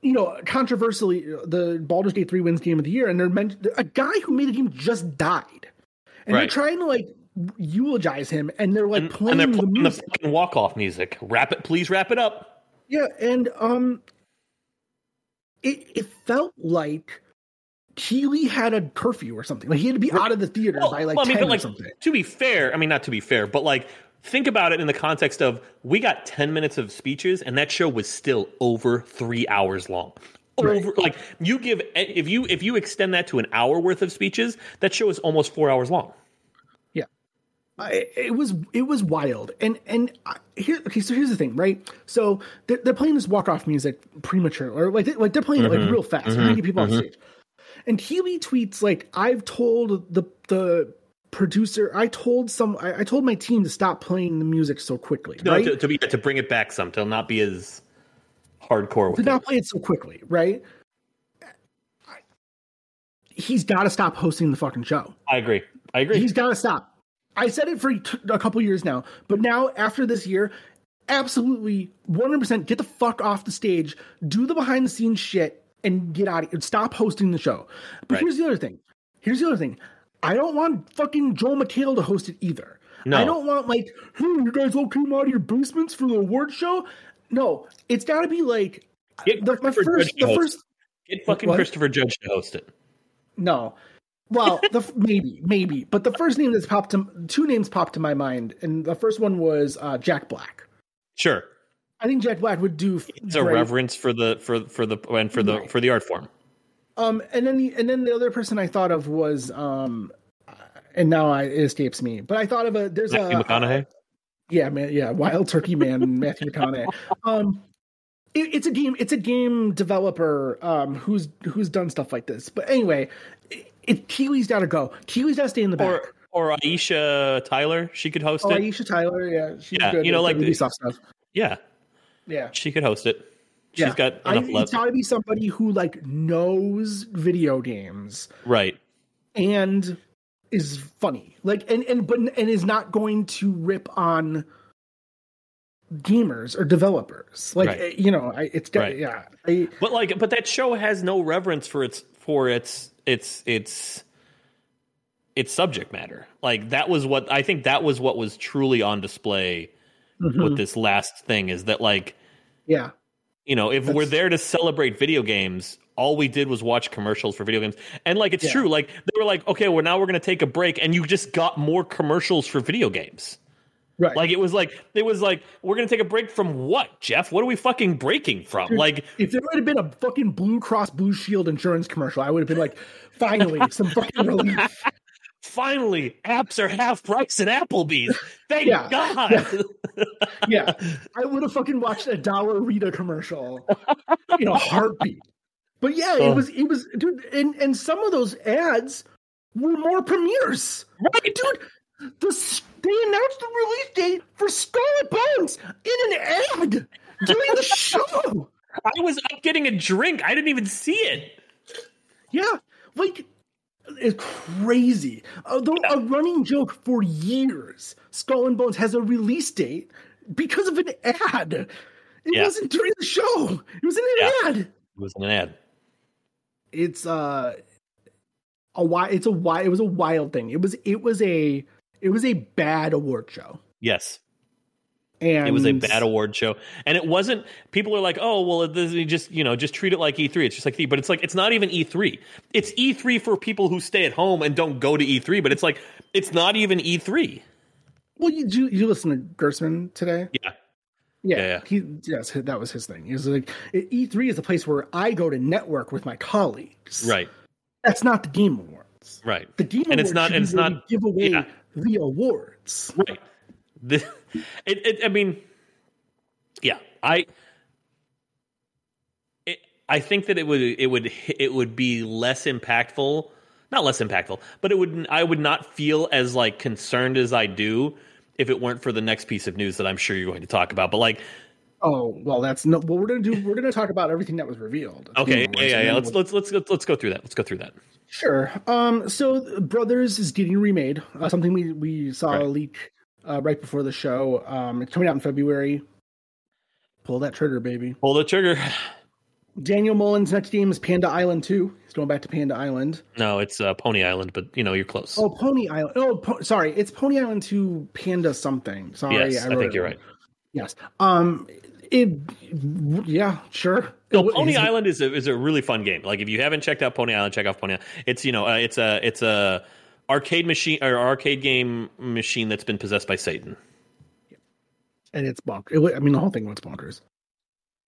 you know, controversially, the Baldur's Gate three wins Game of the Year, and they're meant a guy who made the game just died, and they're trying to like eulogize him, and they're like and, playing, and they're the playing the, music. fucking walk off music. Wrap it, please wrap it up. Yeah, and um, it it felt like Keighley had a curfew or something. Like he had to be out of the theater Well, by like well, I mean, ten but like or something. to be fair, I mean not to be fair, but like think about it in the context of we got ten minutes of speeches, and that show was still over three hours long. Over like you give if you if you extend that to an hour worth of speeches, that show is almost four hours long. Yeah, I, it was it was wild. And and I, here, okay, so here's the thing, right? So they're, they're playing this walk off music premature, or like they, like they're playing it like mm-hmm. real fast, to mm-hmm. get people off mm-hmm. stage. And Keighley tweets like, "I've told the the." producer i told some I, I told my team to stop playing the music so quickly No, right to, to be to bring it back some to not be as hardcore with to it. not play it so quickly, right? He's got to stop hosting the fucking show. I agree. I agree. He's got to stop. I said it for a couple years now, but now after this year, absolutely 100% get the fuck off the stage, do the behind the scenes shit, and get out of here. Stop hosting the show. But Right. here's the other thing. Here's the other thing. I don't want fucking Joel McHale to host it either. No. I don't want like, hey, you guys all came out of your basements for the award show. No, it's got to be like Get the, my first, the first. Get fucking What? Christopher Judge to host it. No, well, the <laughs> maybe, maybe, but the first name that's popped to two names popped to my mind, and the first one was uh, Jack Black. Sure. I think Jack Black would do. It's a reverence for the for for the and for the Right. for the art form. Um, and then the and then the other person I thought of was um, and now I, it escapes me, but I thought of a there's Matthew a McConaughey. yeah man yeah Wild Turkey Man <laughs> Matthew McConaughey. Um, it, it's a game it's a game developer um who's who's done stuff like this. But anyway, it, it Keighley's got to go. Keighley's got to stay in the back. or or Aisha Tyler, she could host oh, it. Aisha Tyler, yeah, she's Yeah, good you know, at like Ubisoft stuff. yeah, Yeah, she could host it. She's yeah. got I, enough it's love. got to be somebody who like knows video games Right. and is funny, like and and but and is not going to rip on gamers or developers. Like Right. Eh, you know, I, it's got Right. yeah. I, But like but that show has no reverence for its for its its its its subject matter. Like that was what I think that was what was truly on display Mhm. with this last thing is that like yeah, you know, if we're there to celebrate video games, all we did was watch commercials for video games. And like it's Yeah. true, like they were like, okay, well now we're gonna take a break, and you just got more commercials for video games. right. Like it was like it was like we're gonna take a break from what, Jeff? What are we fucking breaking from? Like if there would have been a fucking Blue Cross Blue Shield insurance commercial, I would have been like, finally, some fucking <laughs> relief. Finally, apps are half price at Applebee's. Thank Yeah. God. <laughs> Yeah, I would have fucking watched a Dollar Rita commercial in a heartbeat. But yeah, Oh. it was it was dude, and and some of those ads were more premieres. right, Dude, the they announced the release date for Scarlet Bones in an ad during the show. <laughs> I was up getting a drink. I didn't even see it. Yeah, like it's crazy. Although a running joke for years, Skull and Bones has a release date because of an ad. It Yeah. wasn't during the show. It was in an Yeah. ad. It was an ad. It's uh a why it's a why it was a wild thing. It was it was a it was a bad award show. Yes. And It was a bad award show, and it wasn't. People are like, "Oh, well, you just you know, just treat it like E3." It's just like E, but it's like it's not even E3. It's E3 for people who stay at home and don't go to E3. But it's like it's not even E E3. Well, you you, you listen to Gerstmann today? Yeah, Yeah, Yeah, yeah. he yes, that was his thing. He was like, E3 is the place where I go to network with my colleagues. right, That's not the Game Awards. right, The Game And Awards it's not- and it's not- give away yeah. the awards. right. The, it, it, I mean, yeah, I. It, I think that it would it would it would be less impactful, not less impactful, but it would I would not feel as like concerned as I do if it weren't for the next piece of news that I'm sure you're going to talk about. But like, Oh well, that's no. Well, we're gonna do. We're gonna talk about everything that was revealed. okay, yeah, yeah, yeah. Let's let's let's let's go through that. Let's go through that. Sure. Um. So, Brothers is getting remade. Uh, something we we saw a leak uh, right before the show. Um. It's coming out in February. Pull that trigger, baby. Pull the trigger. Daniel Mullins' next game is Panda Island 2. He's going back to Panda Island. No, it's uh, Pony Island, but you know you're close. Oh, Pony Island. Oh, po- sorry. It's Pony Island 2 Panda something. Sorry. yes, I, wrote think you're wrong. right. Yes. Um. It. Yeah. Sure. No, It- Pony it's- Island is a is a really fun game. Like if you haven't checked out Pony Island, check out Pony Island. It's you know uh, it's a it's a arcade machine or arcade game machine that's been possessed by Satan. and it's bonkers. It, I mean, the whole thing was bonkers.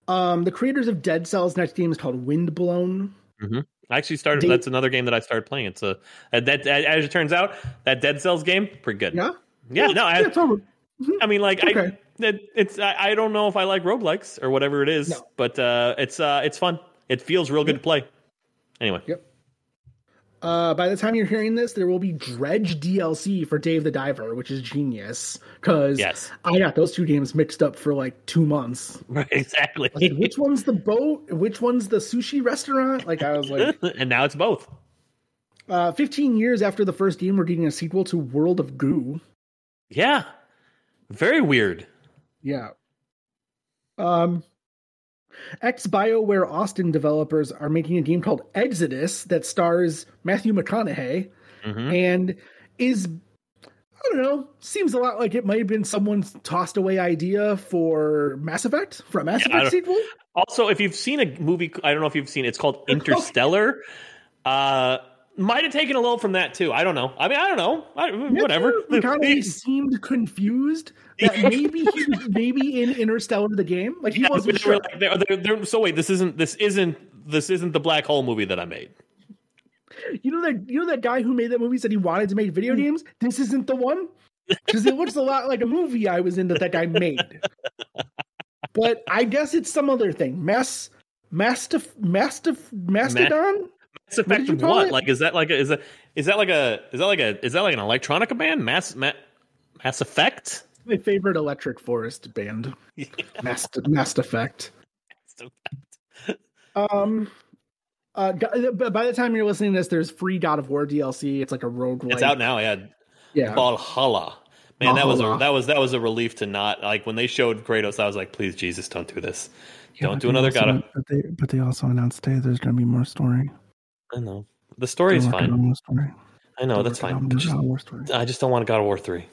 Um, the creators of Dead Cells next game is called Windblown. I actually started. Dave- that's another game that I started playing. It's a, that as it turns out that Dead Cells game pretty good. Yeah, yeah. No, I, yeah, totally. I mean like I Okay. that it's I, I don't know if I like roguelikes or whatever it is, No. but uh, it's uh it's fun. It feels real good to play. Anyway, Yep. Uh, by the time you're hearing this, there will be Dredge DLC for Dave the Diver, which is genius because Yes. I got those two games mixed up for like two months. <laughs> right, exactly. Like, which one's the boat? Which one's the sushi restaurant? Like I was like, <laughs> and now it's both. uh, 15 years after the first game, we're getting a sequel to World of Goo. Yeah, very weird. Yeah. Um, ex BioWare Austin developers are making a game called Exodus that stars Matthew McConaughey Mhm. and is I don't know, seems a lot like it might have been someone's tossed away idea for Mass Effect, for a Mass Yeah, Effect sequel. Also, if you've seen a movie, I don't know if you've seen it's called <laughs> Interstellar. Uh, might have taken a little from that too. I don't know. I mean, I don't know. I, whatever. McConaughey <laughs> seemed confused maybe he was maybe in Interstellar the game. Like he Yeah, wasn't sure. like- they're- they're- they're- so wait, this isn't this isn't this isn't the black hole movie that I made. You know that you know that guy who made that movie said he wanted to make Hmm. video games. This isn't the one because it looks a lot like a movie I was in that that guy made. But I guess it's some other thing. Mass, Mastiff, Mastiff, Mastodon. Mass Effect call what? Like is that like a is that is that like a is that like a is that like an electronica band? Mass Ma, Mass Effect. My favorite Electric Forest band. <laughs> Mast, Mast Effect. <laughs> Um. Uh, but by the time you're listening to this, there's free God of War DLC. It's like a rogue. It's out now. Yeah, Yeah. Valhalla. Man, that was a that was that was a relief to not like when they showed Kratos. I was like, please, Jesus, don't do this. Yeah, don't do another God of. But they, but they also announced today there's going to be more story. I know the story is They're fine. story. I know They're that's fine. on But more just- God of War story. I just don't want God of War three.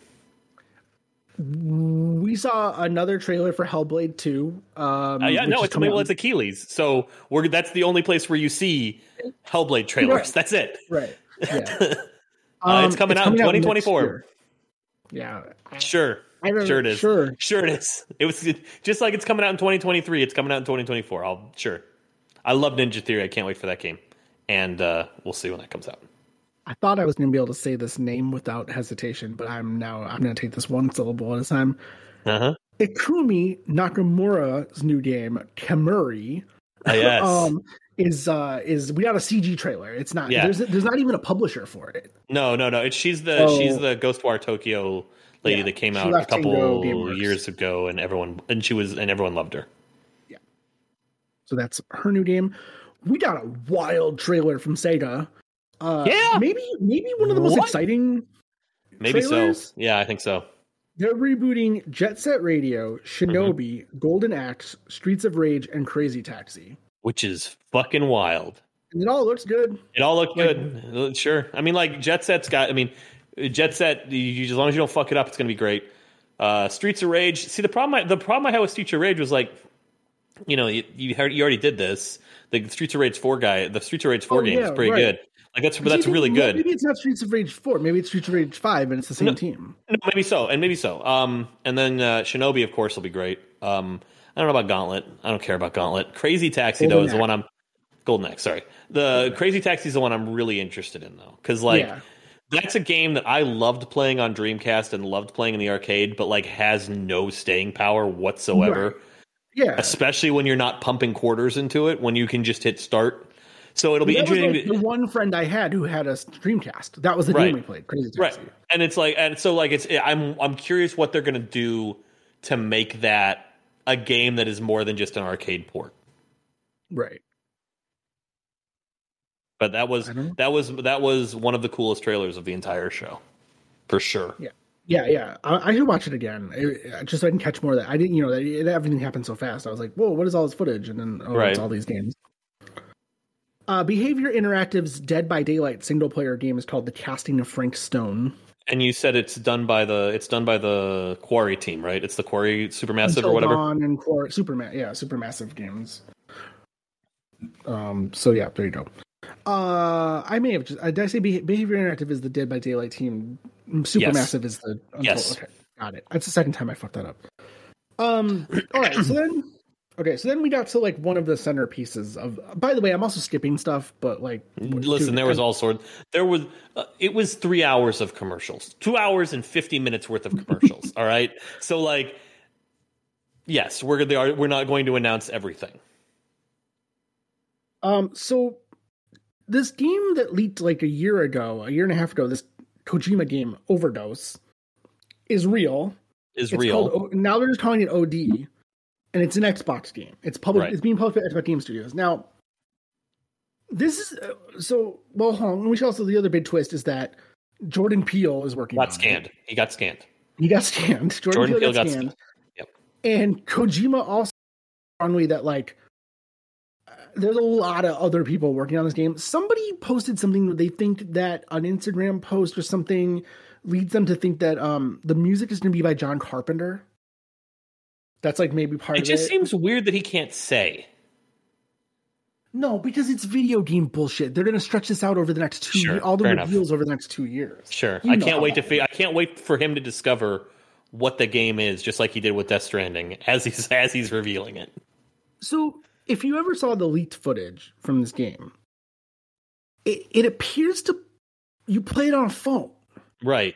We saw another trailer for Hellblade 2. Um, Uh, yeah, no, it's coming well, it's Achilles. So we're that's the only place where you see Hellblade <laughs> trailers. Right. That's it. right. Yeah. <laughs> Uh, Um, it's coming out in 2024. Yeah. Sure, sure it is. Sure. Sure it is. <laughs> It was just like it's coming out in 2023. It's coming out in 2024. I'll sure. I love Ninja Theory. I can't wait for that game, and uh, we'll see when that comes out. I thought I was going to be able to say this name without hesitation, but I'm now I'm going to take this one syllable at a time. Uh huh. Ikumi Nakamura's new game, Kemuri, Uh, yes. <laughs> um, is uh is we got a CG trailer. It's not Yeah. there's there's not even a publisher for it. no, no, no. It's she's the Oh. she's the Ghostwire Tokyo lady Yeah, that came out a couple years ago, and everyone and she was and everyone loved her. Yeah. So that's her new game. We got a wild trailer from Sega. Uh, Yeah. maybe maybe one of the most What? exciting. Maybe Trailers? so. Yeah, I think so. They're rebooting Jet Set Radio, Shinobi, Mm-hmm. Golden Axe, Streets of Rage, and Crazy Taxi. Which is fucking wild. and it all looks good. It all looked good. Uh, Sure. I mean, like Jet Set's got. I mean, Jet Set. You, as long as you don't fuck it up, it's going to be great. Uh, Streets of Rage. See, the problem. I, the problem I had with Streets of Rage was like, you know, you you, heard, you already did this. The Streets of Rage four guy. The Streets of Rage four Oh, game is pretty right. good. Like that's that's Maybe- really good. Maybe it's not Streets of Rage four. Maybe it's Streets of Rage five, and it's the same No. team. No, maybe so, and maybe so. Um, and then uh, Shinobi, of course, will be great. Um, I don't know about Gauntlet. I don't care about Gauntlet. Crazy Taxi though Golden is the one I'm. Golden Axe, sorry. The Crazy Taxi is the one I'm really interested in though, because like Yeah. that's a game that I loved playing on Dreamcast and loved playing in the arcade, but like has no staying power whatsoever. Right. Yeah, Especially when you're not pumping quarters into it, when you can just hit start. So it'll be that interesting. like to- the one friend I had who had a Dreamcast. That was the Right. game we played. Crazy right and it's like and so like it's i'm i'm curious what they're going to do to make that a game that is more than just an arcade port Right. but that was I don't know. that was that was one of the coolest trailers of the entire show for sure Yeah, yeah. Yeah. I, I should watch it again, I- just so I can catch more of that. I didn't, you know, that everything happened so fast. I was like, "Whoa, what is all this footage?" And then, oh, Right. it's all these games. Uh, Behavior Interactive's Dead by Daylight single player game is called The Casting of Frank Stone. and you said it's done by the it's done by the quarry team right it's the quarry supermassive Until or whatever Dawn and Core, Superma- yeah, Supermassive Games. Um. So yeah, there you go. Uh, I may have just. Uh, did I say Be- Behavior Interactive is the Dead by Daylight team? Supermassive is the. Until, Yes. Okay, got it. That's the second time I fucked that up. Um. All right. So then. Okay, so then we got to like one of the centerpieces of. By the way, I'm also skipping stuff, but like, listen dude, there was all sorts there was uh, it was three hours of commercials two hours and 50 minutes worth of commercials <laughs> all right so like yes we're they are, we're not going to announce everything Um, so this game that leaked like a year ago, a year and a half ago, this Kojima game, Overdose, is real. is It's real called now they're just calling it OD, and it's an Xbox game. It's public. Right. It's being published by Xbox Game Studios. Now, this is uh, so. Well, hold on. We should also the other big twist is that Jordan Peele is working. got on scanned It. he got scanned He got scanned. Jordan, Jordan Peele got got scanned. scanned. Yep. And Kojima also strongly that like uh, there's a lot of other people working on this game. Somebody posted something that they think that an Instagram post or something leads them to think that um the music is going to be by John Carpenter. That's like maybe part It of just it. Just seems weird that he can't say. no, because it's video game bullshit. They're going to stretch this out over the next two Sure, years, all the fair enough. reveals over the next two years. Sure, You I can't wait to. I can't wait for him to discover what the game is, just like he did with Death Stranding, as he's as he's revealing it. So, if you ever saw the leaked footage from this game, it, it appears to you play it on a phone Right.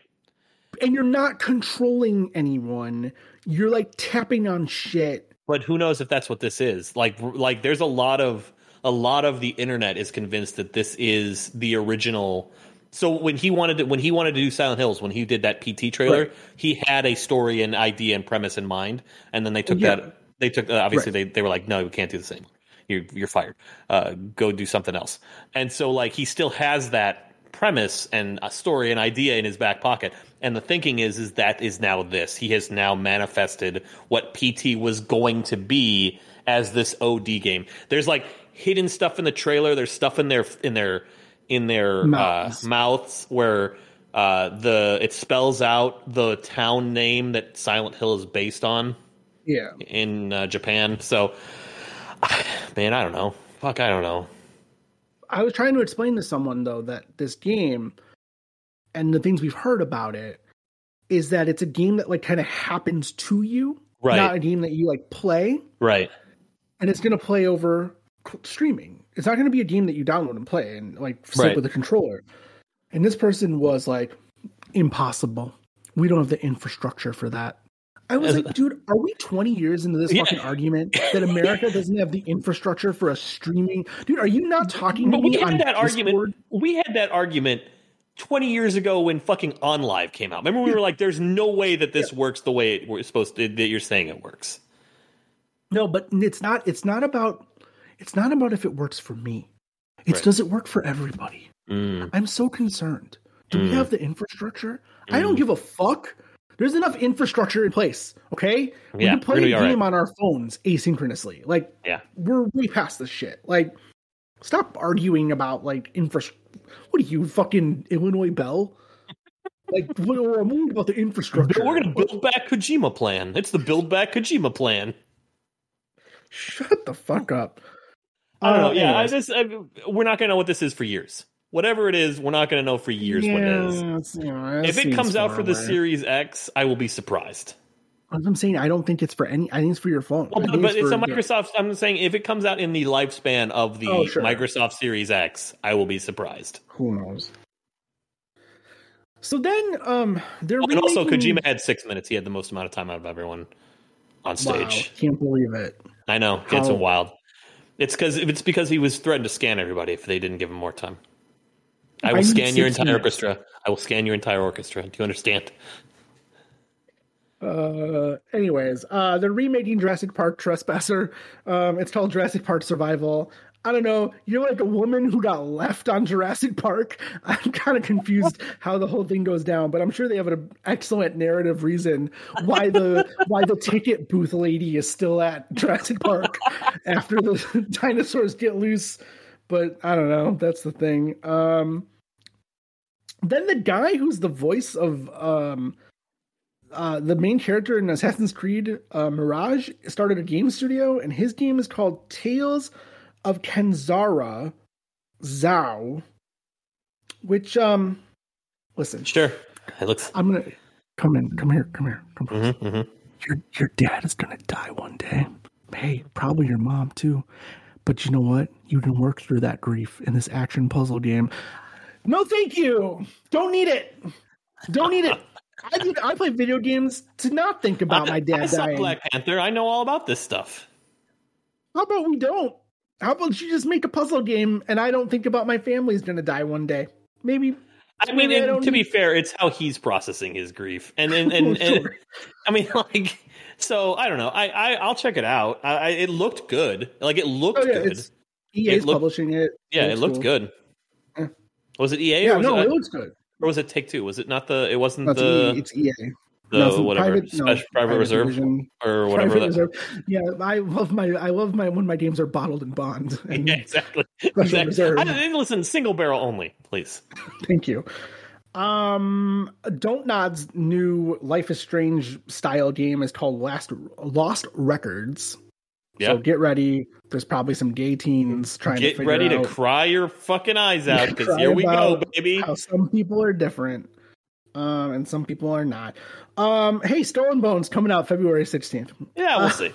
and you're not controlling anyone. You're like tapping on shit. But who knows if that's what this is? Like, like there's a lot of a lot of the internet is convinced that this is the original. So when he wanted to when he wanted to do Silent Hills, when he did that PT trailer, Right. he had a story and idea and premise in mind, and then they took Yeah. that. They took uh, obviously Right. they they were like, no, we can't do the same. You're you're fired. Uh, go do something else. And so like he still has that premise and a story and idea in his back pocket. And the thinking is is that is now this. He has now manifested what PT was going to be as this OD game. There's like hidden stuff in the trailer. There's stuff in their in their in their Mouths. uh, mouths where uh, the it spells out the town name that Silent Hill is based on Yeah. in uh, Japan. So, <sighs> man, I don't know. Fuck, I don't know. I was trying to explain to someone though that this game and the things we've heard about it is that it's a game that like kind of happens to you, Right. not a game that you like play, Right. and it's going to play over streaming. It's not going to be a game that you download and play and like sit Right. with a controller. And this person was like, impossible. We don't have the infrastructure for that. I was like, dude, are we 20 years into this Yeah. fucking argument <laughs> that America doesn't have the infrastructure for a streaming? Dude, are you not talking to But we had that Discord? argument. We had that argument 20 years ago when fucking OnLive came out. Remember, we were like, "There's no way that this works the way it was supposed to. That you're saying it works." No, but it's not. It's not about. It's not about if it works for me. It's Right. does it work for everybody? Mm. I'm so concerned. Do we Mm. have the infrastructure? I don't give a fuck. There's enough infrastructure in place. Okay, we Yeah, can play a all right. game on our phones asynchronously. Like, Yeah. we're way past this shit. Like, Stop arguing about like infra. What are you fucking Illinois Bell? Like, <laughs> what, I'm worried about the infrastructure. We're going to build back Kojima plan. It's the build back Kojima plan. Shut the fuck up. I don't know. Uh, Yeah, I just I, we're not going to know what this is for years. Whatever it is, we're not going to know for years what it is. you know, If it comes out for the. Series X, I will be surprised. I'm saying, I don't think it's for any. I think it's for your phone. Well, but, but it's for- a Microsoft. I'm saying if it comes out in the lifespan of the Oh, sure. Microsoft Series X, I will be surprised. Who knows? So then, um, they're Oh, and also, Kojima had six minutes. He had the most amount of time out of everyone on Wow, stage. can't believe it. I know it's How- wild. It's because it's because he was threatened to scan everybody if they didn't give him more time. I I will need scan your entire minutes. orchestra. I will scan your entire orchestra. Do you understand? Uh, anyways, uh, they're remaking Jurassic Park Trespasser. Um, it's called Jurassic Park Survival. I don't know. You're like a woman who got left on Jurassic Park. <laughs> I'm kind of confused how the whole thing goes down, but I'm sure they have an excellent narrative reason why the <laughs> why the ticket booth lady is still at Jurassic Park <laughs> after the dinosaurs get loose. But I don't know. That's the thing. Um, then the guy who's the voice of um, uh, the main character in Assassin's Creed uh, Mirage started a game studio, and his game is called Tales of Kenzera Zau. Which, um, listen, Sure. It looks. I'm gonna come in, come here, come here, come here. hmm hmm Your your dad is gonna die one day. Hey, probably your mom too. But you know what? You can work through that grief in this action puzzle game. No, thank you. Don't need it. Don't need it. I did, I play video games to not think about my dad I saw dying. Black Panther. I know all about this stuff. How about we don't? How about you just make a puzzle game and I don't think about my family's gonna die one day? Maybe. I mean, Maybe I and to be fair, it's how he's processing his grief, and and and, <laughs> and Sure. I mean, <laughs> like, so I don't know. I, I I'll check it out. I, I it looked good. Like it looked Oh yeah, good. EA's It looked- publishing it. yeah, it looks looked cool. good. Was it EA Yeah, or was no, it, it looks good. or was it Take Two? Was it not the? It wasn't No, it's, the EA. it's EA. the No, it's whatever private- no, special private, reserve division. or whatever. Private that- reserve. Yeah, I love my I love my when my games are bottled in bond. <laughs> And Yeah, exactly. Exactly. reserve. I, listen, single barrel only, please. Thank you. Um, Don't Nod's new Life is Strange style game is called Last Lost Records. Yeah. So get ready. There's probably some gay teens trying to Get ready to cry your fucking eyes out because here we go, baby. some people are different, um, and some people are not. Um, hey, Skull and Bones coming out February 16th. Yeah, we'll Uh, see.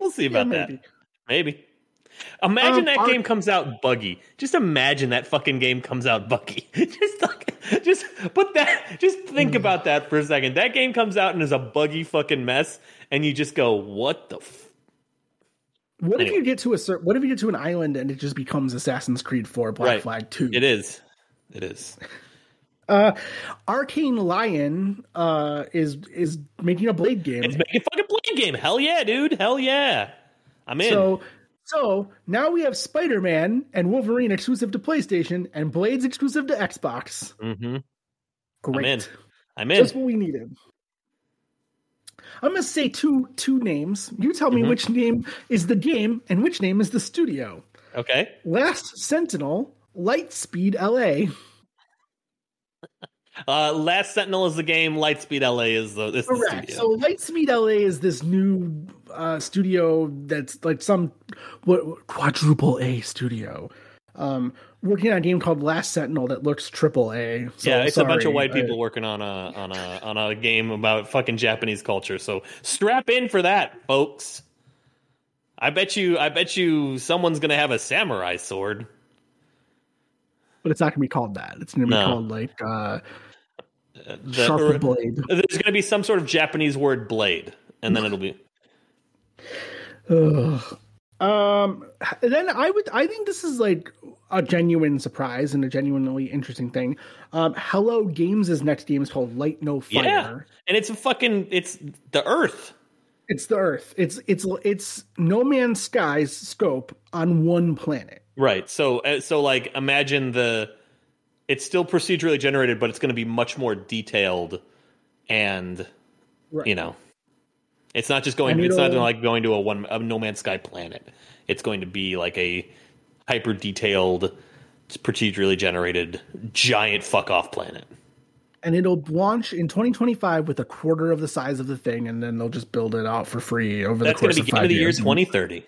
We'll see Yeah, about that. maybe. Maybe. Imagine Um, that are- game comes out buggy. Just imagine that fucking game comes out buggy. <laughs> just like, just put that. Just Mm. think about that for a second. That game comes out and is a buggy fucking mess, and you just go, "What the?" What if you get to a cer- what if you get to an island and it just becomes Assassin's Creed 4 Black Right. Flag 2? It is. It is. Uh, Arkane Lyon uh, is is making a Blade game. It's making a fucking blade game. Hell yeah, dude. Hell yeah. I'm in. So so now we have Spider Man and Wolverine exclusive to PlayStation and Blades exclusive to Xbox. Mm-hmm. Great. in. I'm in. Just what we needed. I'm gonna say two two names. You tell me Mhm. which name is the game and which name is the studio. Okay. Last Sentinel, Lightspeed LA. <laughs> Uh, Last Sentinel is the game. Lightspeed LA is the, is the Correct. studio. So Lightspeed LA is this new uh, studio that's like some what quadruple A studio. Um, working on a game called Last Sentinel that looks triple A. So yeah, it's a bunch of sorry, white I- people working on a on a on a game about fucking Japanese culture. So strap in for that, folks. I bet you I bet you someone's gonna have a samurai sword. but it's not gonna be called that. It's gonna be No. called like uh, The- Sharp Blade. there's gonna be some sort of Japanese word blade, and then it'll be Ugh. Um, then I would, I think this is like a genuine surprise and a genuinely interesting thing. Um, Hello Games' next game is called Light No Fire. Yeah. and it's a fucking it's the Earth. It's the Earth. It's it's it's No Man's Sky's scope on one planet. Right. So uh, so like imagine the it's still procedurally generated, but it's going to be much more detailed, and Right. you know, it's not just going. And It's not like going to a one a No Man's Sky planet. It's going to be like a hyper detailed, procedurally generated giant fuck off planet. and it'll launch in 2025 with a quarter of the size of the thing, and then they'll just build it out for free over That's the going course to be of five of the year years. 2030.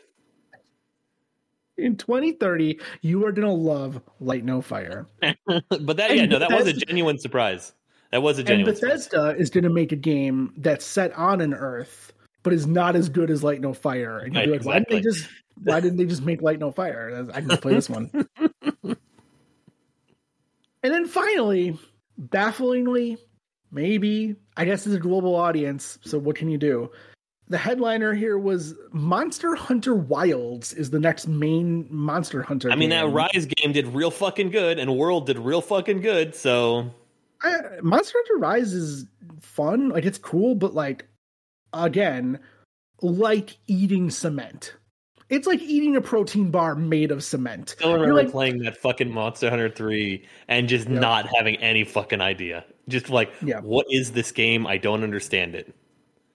In 2030, you are gonna love Light No Fire, <laughs> but that And yeah, no, that was a genuine surprise. That was a and genuine surprise. Bethesda is gonna make a game that's set on an Earth, but is not as good as Light No Fire. And Right, like, why didn't they just why didn't they just make Light No Fire? I can play this one. <laughs> and then finally, bafflingly, maybe I guess it's a global audience. So what can you do? The headliner here was Monster Hunter Wilds is the next main Monster Hunter. I mean, that. Rise game did real fucking good, and World did real fucking good. So I, Monster Hunter Rise is fun, like it's cool, but like again, like eating cement. It's like eating a protein bar made of cement. still remember like, playing that fucking Monster Hunter 3 and just Yeah. not having any fucking idea. Just like, Yeah. what is this game? I don't understand it.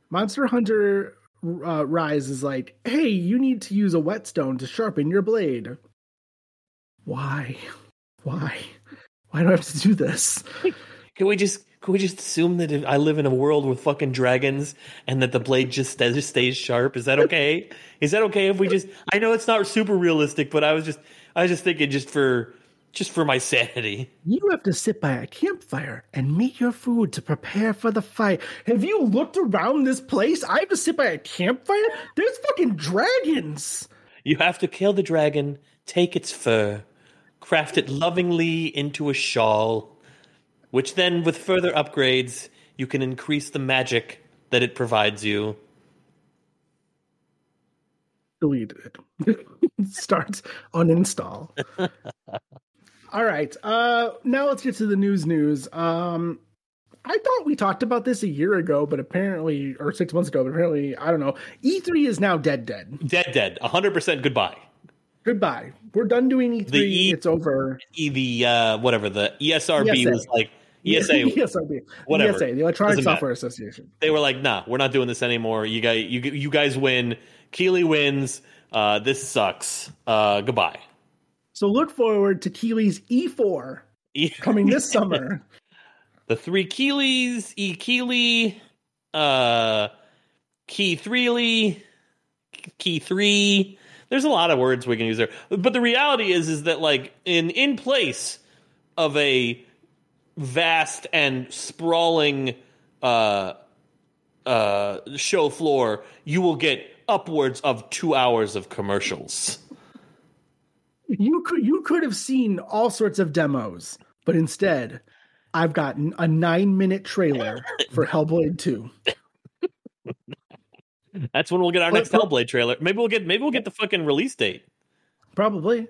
Monster Hunter uh, Rise is like, hey, you need to use a whetstone to sharpen your blade. Why? Why? Why do I have to do this? Can we just can we just assume that I live in a world with fucking dragons and that the blade just stays, stays sharp? Is that okay? Is that okay if we just? I know it's not super realistic, but I was just I was just thinking just for just for my sanity. You have to sit by a campfire and make your food to prepare for the fight. Have you looked around this place? I have to sit by a campfire? There's fucking dragons. You have to kill the dragon, take its fur, craft it lovingly into a shawl, which then, with further upgrades, you can increase the magic that it provides you. Deleted it. <laughs> Starts uninstall. <laughs> All right. Uh now let's get to the news news. Um I thought we talked about this a year ago, but apparently or six months ago, but apparently, I don't know. E3 is now dead dead. Dead, dead, hundred percent goodbye. Goodbye. We're done doing E3. The E- it's over. E- The uh, whatever the ESRB ESA. was like ESA. <laughs> ESRB. Whatever. ESA, the Electronic Doesn't matter. Software Association. they were like, "Nah, we're not doing this anymore. You guys, you you guys win. Keighley wins. Uh, this sucks. Uh, goodbye." So look forward to Keighley's E4 E- <laughs> coming this summer. <laughs> the three Keighleys, E Keighley, uh, Key Threely, Key Three. There's a lot of words we can use there, but the reality is, is that like in in place of a vast and sprawling uh, uh, show floor, you will get upwards of two hours of commercials. You could you could have seen all sorts of demos, but instead, I've got a nine minute trailer for Hellblade 2. That's when we'll get our next Hellblade trailer. Maybe we'll get maybe we'll get the fucking release date, Probably.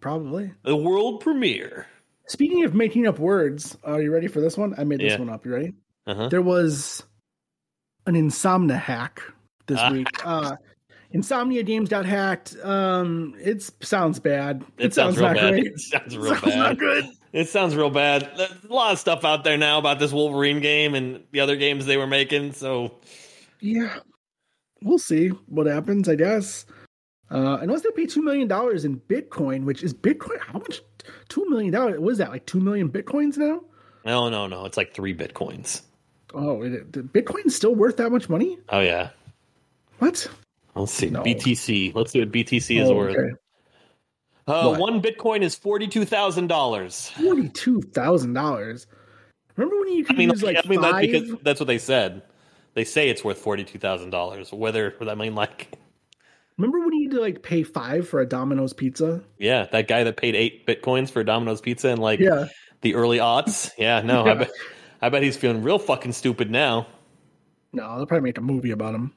Probably. the world premiere. Speaking of making up words, are you ready for this one? I made this Yeah. one up. You ready? Uh-huh. There was an Insomnia hack this Ah. week. Uh Insomniac games got hacked. Um, it sounds bad. It, sounds, real not bad. great. It sounds real sounds not bad. good. It sounds real bad. There's a lot of stuff out there now about this Wolverine game and the other games they were making. So Yeah, we'll see what happens. I guess. Uh, unless they pay two million dollars in Bitcoin, which is Bitcoin. How much? Two million dollars. What is that? Like two million Bitcoins now? no, no, no. It's like three bitcoins. Oh, it, Bitcoin's still worth that much money? Oh yeah. What? Let's see. No. BTC. Let's see what BTC is Oh, worth. okay. Uh, one Bitcoin is forty two thousand dollars. Forty-two thousand dollars. Remember when you I mean, use like I mean that's five? because that's what they said. They say it's worth forty two thousand dollars. Whether I mean like Remember when to like pay five for a Domino's pizza? yeah, that guy that paid eight bitcoins for Domino's pizza in like Yeah. the early aughts. Yeah, no, I bet I bet he's feeling real fucking stupid now. No, they'll probably make a movie about him.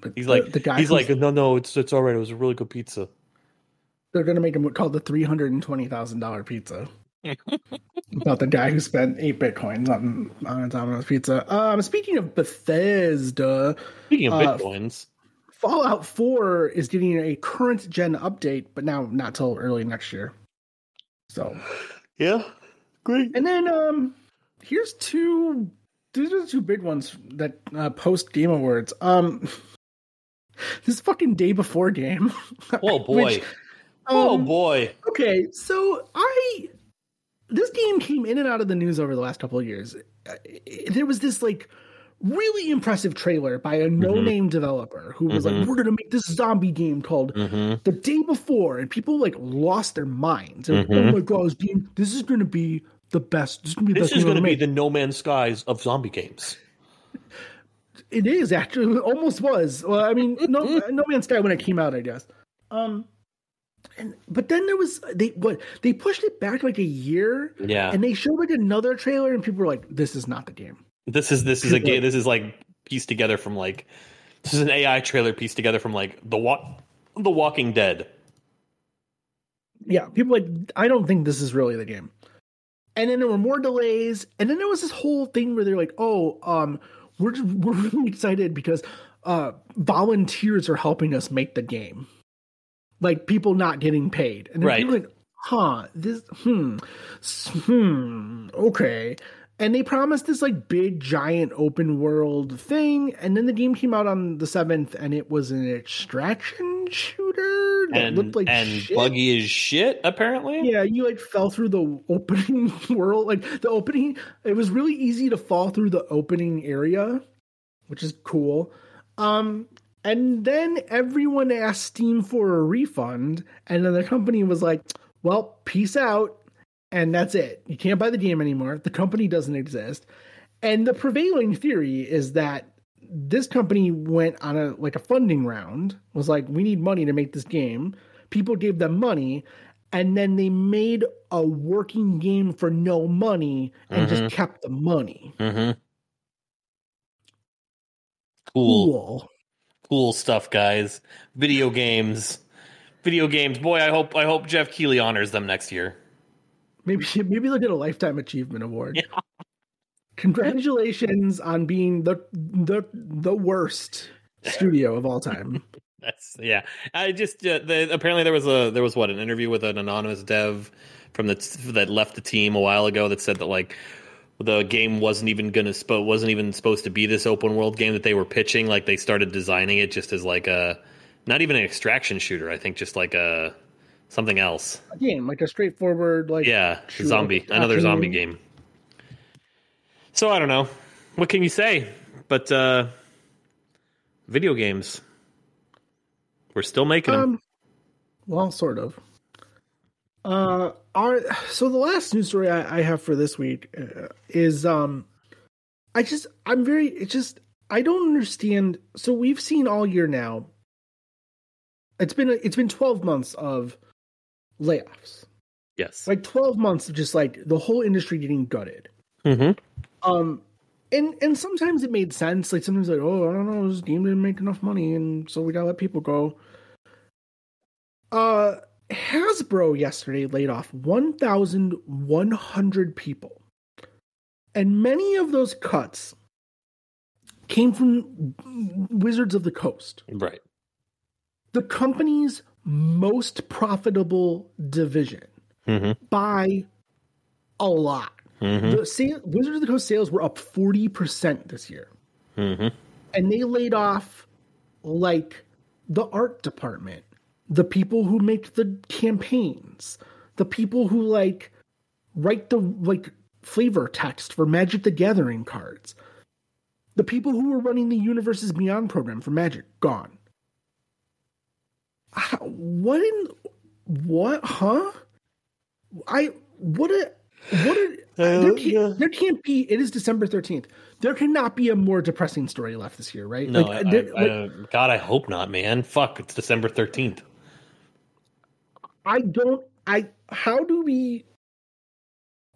But He's the- like the guy. he's like no no it's it's all right. It was a really good pizza. they're gonna make him called the three hundred and twenty thousand dollar pizza. <laughs> about the guy who spent eight bitcoins on on a Domino's pizza. Um, speaking of Bethesda, Speaking of Uh, bitcoins, Fallout Four is getting a current gen update, but now not till early next year. So, yeah, great. and then um, here's two. These are the two big ones that uh, post Game Awards. Um, <laughs> this fucking day before game. <laughs> Oh boy, Which- oh Um, boy. Okay, so I this game came in and out of the news over the last couple of years. Uh, There was this like really impressive trailer by a no-name developer who was Mhm. like, "We're gonna make this zombie game called hmm the day before," and people like lost their minds. Like. Oh my god, this game! This is gonna be the best. This is gonna be the is going to be the No Man's Skies of zombie games. It is actually it almost was. Well, I mean, no, <laughs> No Man's Sky when it came out, I guess. Um, and but then there was they what they pushed it back like a year, Yeah. and they showed like another trailer, and people were like, "This is not the game." This is this is a game. This is like pieced together from like this is an AI trailer pieced together from like the walk, The Walking Dead. Yeah, people like, I don't think this is really the game. And then there were more delays, and then there was this whole thing where they're like, "Oh, um, we're we're really <laughs> excited because uh, volunteers are helping us make the game, like people not getting paid." And then Right. people like, "Huh, this, hmm, hmm, okay." And they promised this like big, giant open world thing, and then the game came out on the seventh, and it was an extraction shooter that And looked like and shit. buggy as shit. Apparently. Yeah, you like fell through the <laughs> opening world. Like the opening, it was really easy to fall through the opening area, which is cool. Um, and then everyone asked Steam for a refund, and then the company was like, "Well, peace out," and that's it. You can't buy the game anymore. The company doesn't exist. And the prevailing theory is that this company went on a like a funding round, was like, "We need money to make this game." People gave them money, and then they made a working game for no money and just kept the money. Mm-hmm. Cool, Cool. cool stuff, guys. Video games, video games. Boy, I hope I hope Jeff Keighley honors them next year. Maybe <laughs> maybe they'll get a lifetime achievement award. Congratulations on being the the the worst studio of all time. <laughs> That's yeah. I just uh, the, apparently there was a there was what an interview with an anonymous dev from the that left the team a while ago that said that like the game wasn't even gonna spo- wasn't even supposed to be this open world game that they were pitching. Like they started designing it just as like a not even an extraction shooter. I think just like a something else. A game like a straightforward like Yeah, zombie another action zombie game. So I don't know. What can you say? But uh video games. We're still making them. Um, well, sort of. Uh, our so the last news story I, I have for this week uh, is um, I just I'm very it just I don't understand. So we've seen all year now. It's been it's been twelve months of layoffs, yes. like twelve months of just like the whole industry getting gutted. mm-hmm. Um, and and sometimes it made sense. Like sometimes like, oh, I don't know, this game didn't make enough money, and so we gotta let people go. Uh, Hasbro yesterday laid off one thousand one hundred people, and many of those cuts came from Wizards of the Coast, Right. the company's most profitable division Mm-hmm. by a lot. Mm-hmm. The sale, Wizards of the Coast sales were up 40% this year. Mm-hmm. And they laid off like the art department, the people who make the campaigns, the people who like write the like flavor text for Magic the Gathering cards. The people who were running the Universes Beyond program for Magic gone. What in what huh? I what a what a there, can't, there can't be. It is December thirteenth. There cannot be a more depressing story left this year, right? No, Like, I, uh, there- I, like, I, God, I hope not, man. Fuck, it's December thirteenth. I don't. I. How do we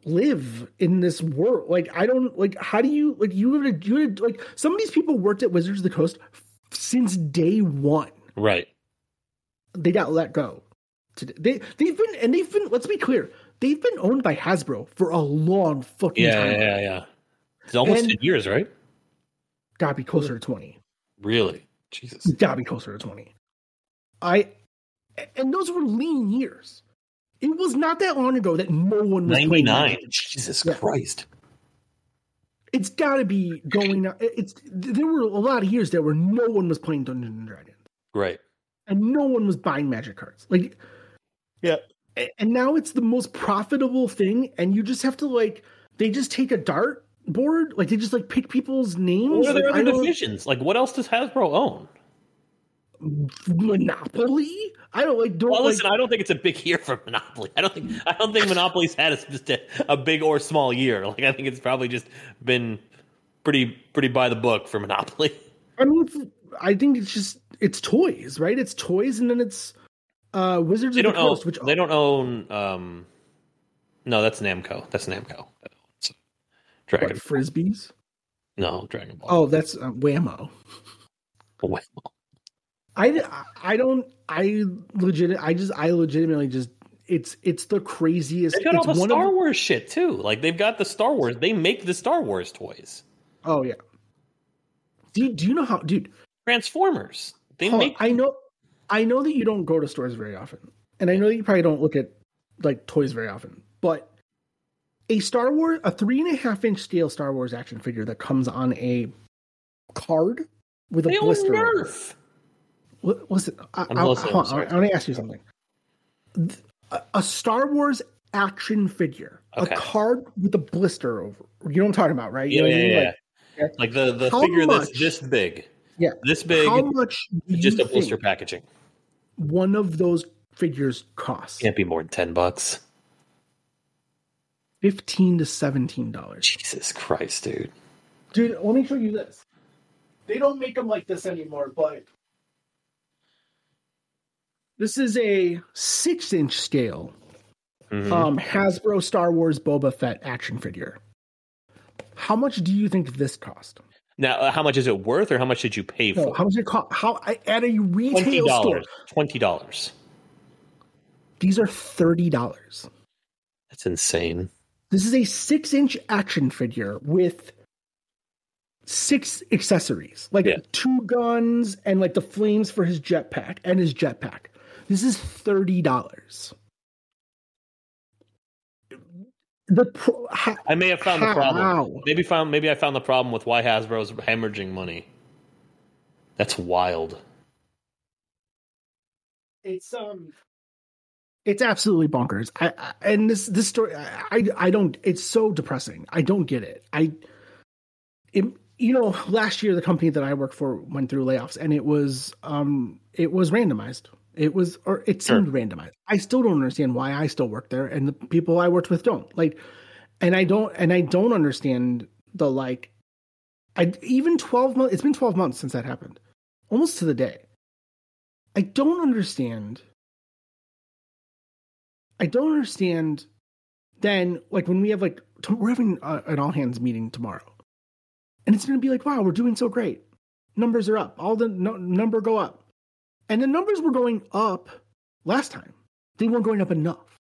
live in this world? Like, I don't. Like, how do you? Like, you would. You would. Like, some of these people worked at Wizards of the Coast since day one. Right. They got let go. They they've been and they've been. Let's be clear. They've been owned by Hasbro for a long fucking Yeah, time. yeah, yeah, yeah. It's almost And- years, right? Gotta be closer to twenty. Really? Jesus. gotta be closer to 20. I and those were lean years. It was not that long ago that no one was Ninety nine. Jesus Yeah. Christ. It's gotta be going it's there were a lot of years there where no one was playing Dungeons and Dragons. Right. And no one was buying magic cards. Like Yeah. And now it's the most profitable thing, and you just have to like they just take a dart board, like they just like pick people's names. What are their Like, other divisions? Like, what else does Hasbro own? Monopoly? I don't like don't Well, like listen, I don't think it's a big year for Monopoly. I don't think I don't think Monopoly's had a, just a, a big or small year. Like, I think it's probably just been pretty pretty by the book for Monopoly. I mean, it's- I think it's just it's toys, right? It's toys, and then it's uh Wizards They of the own. Coast, which They don't own. Um, no, that's Namco. That's Namco. It's what, Dragon. frisbees. No, Dragon Ball. Oh, that's uh, Wham-O. Wow. I, I don't I legit I just I legitimately just it's it's the craziest. They got all the one Star of, Wars shit too. Like they've got the Star Wars. They make the Star Wars toys. Oh yeah. Do you, do you know how, dude? Transformers. They hold make. I know, I know that you don't go to stores very often, and I know that you probably don't look at like toys very often. But a Star Wars, a three and a half inch scale Star Wars action figure that comes on a card with a They blister. Nerf. What was it? I, I, hold on, sorry. I want to ask you something. A, a Star Wars action figure, Okay. a card with a blister over. You know what I'm talking about, right? You Yeah, yeah, I mean? yeah. Like, yeah. Like the the How figure that's much- this big. Yeah. This big. how much Just a blister packaging. one of those figures costs? Can't be more than ten bucks. Fifteen to seventeen dollars. Jesus Christ, dude. Dude, let me show you this. They don't make them like this anymore, but this is a six-inch scale Mhm. um, Hasbro Star Wars Boba Fett action figure. How much do you think this cost? Now, uh, how much is it worth, or how much did you pay No, for? how much it cost? How I- at a retail store? dollars. Twenty dollars. These are thirty dollars. That's insane. This is a six-inch action figure with six accessories, like Yeah. two guns and like the flames for his jetpack and his jetpack. This is thirty dollars. The pro- ha- I may have found the problem. Maybe found. Maybe I found the problem with why Hasbro's hemorrhaging money. That's wild. it's um it's absolutely bonkers I, I and this this story I, I i don't it's so depressing i don't get it i it, you know last year the company that i worked for went through layoffs and it was um it was randomized it was or it seemed randomized i still don't understand why i still work there and the people i worked with don't like and i don't and i don't understand the like i even 12 months it's been 12 months since that happened almost to the day I don't understand. I don't understand. Then, like when we have like t- we're having uh, an all hands meeting tomorrow, and it's going to be like, wow, we're doing so great. Numbers are up. All the no- number go up, and the numbers were going up last time. They weren't going up enough,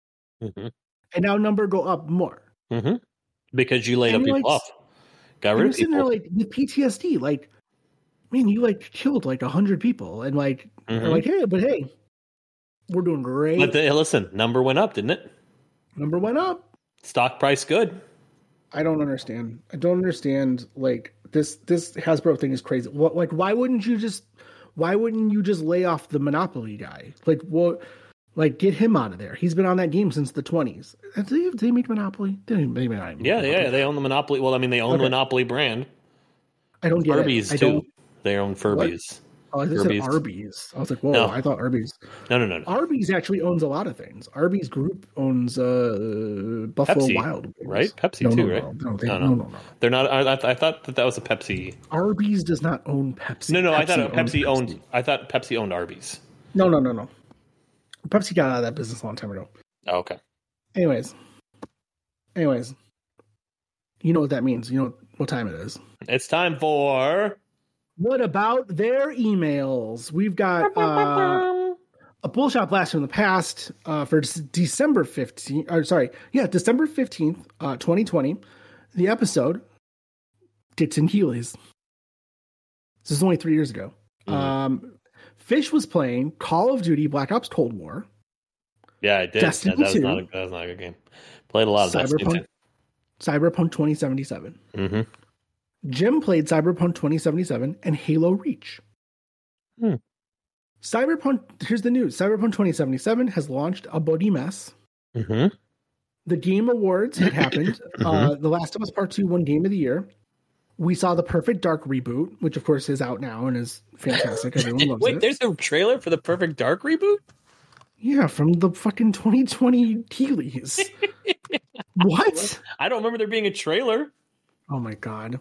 hmm and now number go up more. hmm Because you laid And up people like- off. Got rid of sitting there like with PTSD, like, man, you like killed like a hundred people, and like, Mhm. like, hey, but hey, we're doing great. But the, listen, number went up, didn't it? number went up. Stock price good. I don't understand. I don't understand. Like this, this Hasbro thing is crazy. What, like, why wouldn't you just, why wouldn't you just lay off the Monopoly guy? Like, what, like, get him out of there. He's been on that game since the twenties. Uh, did they, did they make Monopoly? They didn't, they not Yeah, Monopoly. yeah. They own the Monopoly. Well, I mean, they own Okay. the Monopoly brand. I don't get Furbies it. I too. They own Furbies. Oh, I just said Arby's. I was like, whoa! No. I thought Arby's. No, no, no, no. Arby's actually owns a lot of things. Arby's Group owns uh, Buffalo Pepsi, Wild, Wings. right? Pepsi no, too, no, right? No, no, they, No, no, no. They're not. I, I, thought that that was a Pepsi. Arby's does not own Pepsi. No, no. I thought Pepsi, owned. I thought Pepsi owned Arby's. No, no, no, no. Pepsi got out of that business a long time ago. Oh, okay. Anyways, anyways, you know what that means. You know what time it is. It's time for. What about their emails? We've got uh, a bullshot blast from the past uh, for December 15th. Or sorry, yeah, December 15th, uh, 2020. The episode, Dits and Heelys. This is only three years ago. Mhm. Um, Fish was playing Call of Duty Black Ops Cold War. Yeah, I did. Destiny that, that was 2. not a, that was not a good game. Played a lot of Destiny Cyberpunk, Cyberpunk 2077. too. Jim played Cyberpunk 2077 and Halo Reach. Hmm. Cyberpunk. Here's the news: Cyberpunk 2077 has launched a body mess. Mm-hmm. The Game Awards had happened. <coughs> uh, the Last of Us Part Two won Game of the Year. We saw the Perfect Dark reboot, which of course is out now and is fantastic. <laughs> Everyone loves it. Wait, it. there's a trailer for the Perfect Dark reboot? Yeah, from the fucking 2020 Keighleys. <laughs> what? I don't remember there being a trailer. Oh my god.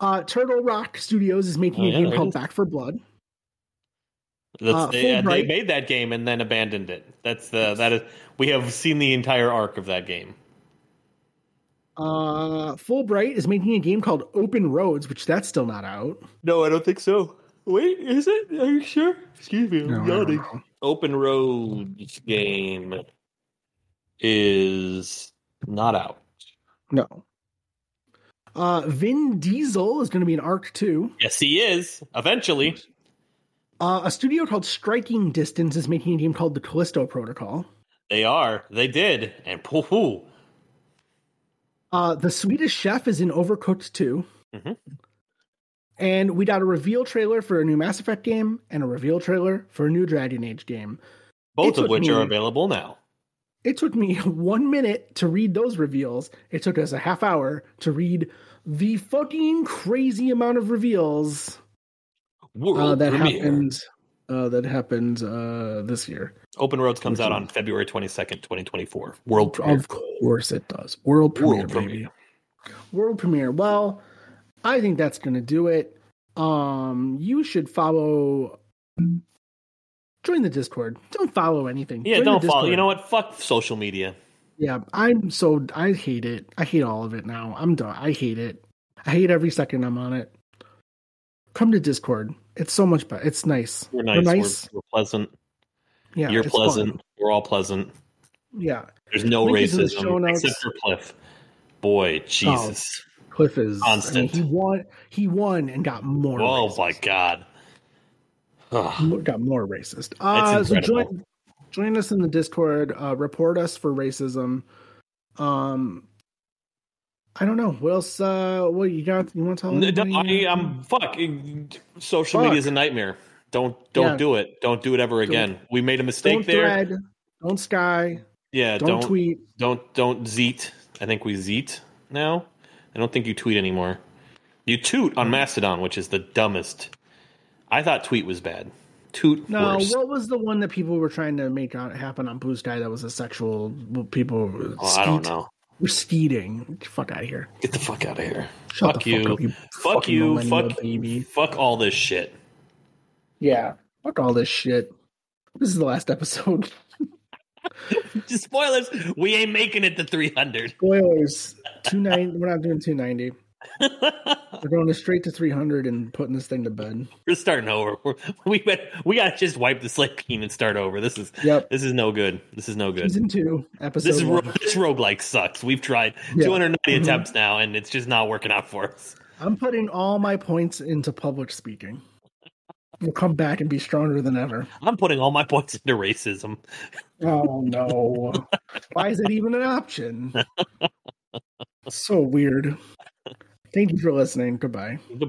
Uh, Turtle Rock Studios is making Oh, a yeah, game called. Back for Blood. That's, Uh, they, they made that game and then abandoned it. That's the that is we have seen the entire arc of that game. Uh, Fullbright is making a game called Open Roads, which that's still not out. No, I don't think so. Wait, is it? Are you sure? Excuse me, No, I don't know. Open Roads game is not out. No. Uh, Vin Diesel is going to be in ARK 2. Yes, he is. Eventually, Uh, a studio called Striking Distance is making a game called The Callisto Protocol. they are. They did, and pooh. Uh, the Swedish Chef is in Overcooked 2. Mhm. And we got a reveal trailer for a new Mass Effect game and a reveal trailer for a new Dragon Age game. Both It of which are available now. It took me <laughs> one minute to read those reveals. It took us a half hour to read the fucking crazy amount of reveals uh, that premiere. happened. Uh, that happened uh, this year. Open Roads comes out on February twenty second, twenty twenty four. World premiere. Of course it does. World premiere, World baby. premiere. World premiere. Well, I think that's going to do it. Um, you should follow. Join the Discord. Don't follow anything. Yeah, Join don't follow. You know what? Fuck social media. Yeah, I'm so I hate it. I hate all of it now. I'm done. I hate it. I hate every second I'm on it. Come to Discord. It's so much better. It's nice. We're We're nice. We're, we're pleasant. Yeah, You're pleasant. fun. We're all pleasant. Yeah, There's no Link is in the show racism notes. except for Cliff. Boy, Jesus. Cliff is Constant. I mean, he won. He won and got more. Oh racist. my god. Ugh. got more racist. Uh, so join join us in the Discord. Uh, report us for racism. Um, I don't know what else. Uh, what you got? You want to tell? N- anybody? I, am fuck. Social Fuck. media is a nightmare. Don't don't Yeah. do it. Don't do it ever again. We made a mistake don't there. thread. Don't sky. Yeah, Don't, don't tweet. don't don't zeet. I think we zeet now. I don't think you tweet anymore. You toot Hmm. on Mastodon, which is the dumbest. I thought tweet was bad. Toot No, worse. what was the one that people were trying to make out happen on Blue Sky that was a sexual? People were Oh, I don't know. We're skeeting. Get the fuck out of here. Get the fuck out of here. Shut fuck the you. fuck up, you fuck you. Fuck baby. Fuck all this shit. Yeah. Fuck all this shit. This is the last episode. <laughs> Just spoilers. We ain't making it to 300. Spoilers. 290. We're not doing two ninety. We're going straight to three hundred and putting this thing to bed. We're starting over. We're, we we gotta just wipe the slate clean and start over. This is Yep. this is no good. This is no good. Season two, episode This is one. this roguelike sucks. We've tried Yeah. 290 Mhm. attempts now, and it's just not working out for us. I'm putting all my points into public speaking. We'll come back and be stronger than ever. I'm putting all my points into racism. Oh no. Why is it even an option? <laughs> so weird. Thank you for listening. Goodbye. Goodbye.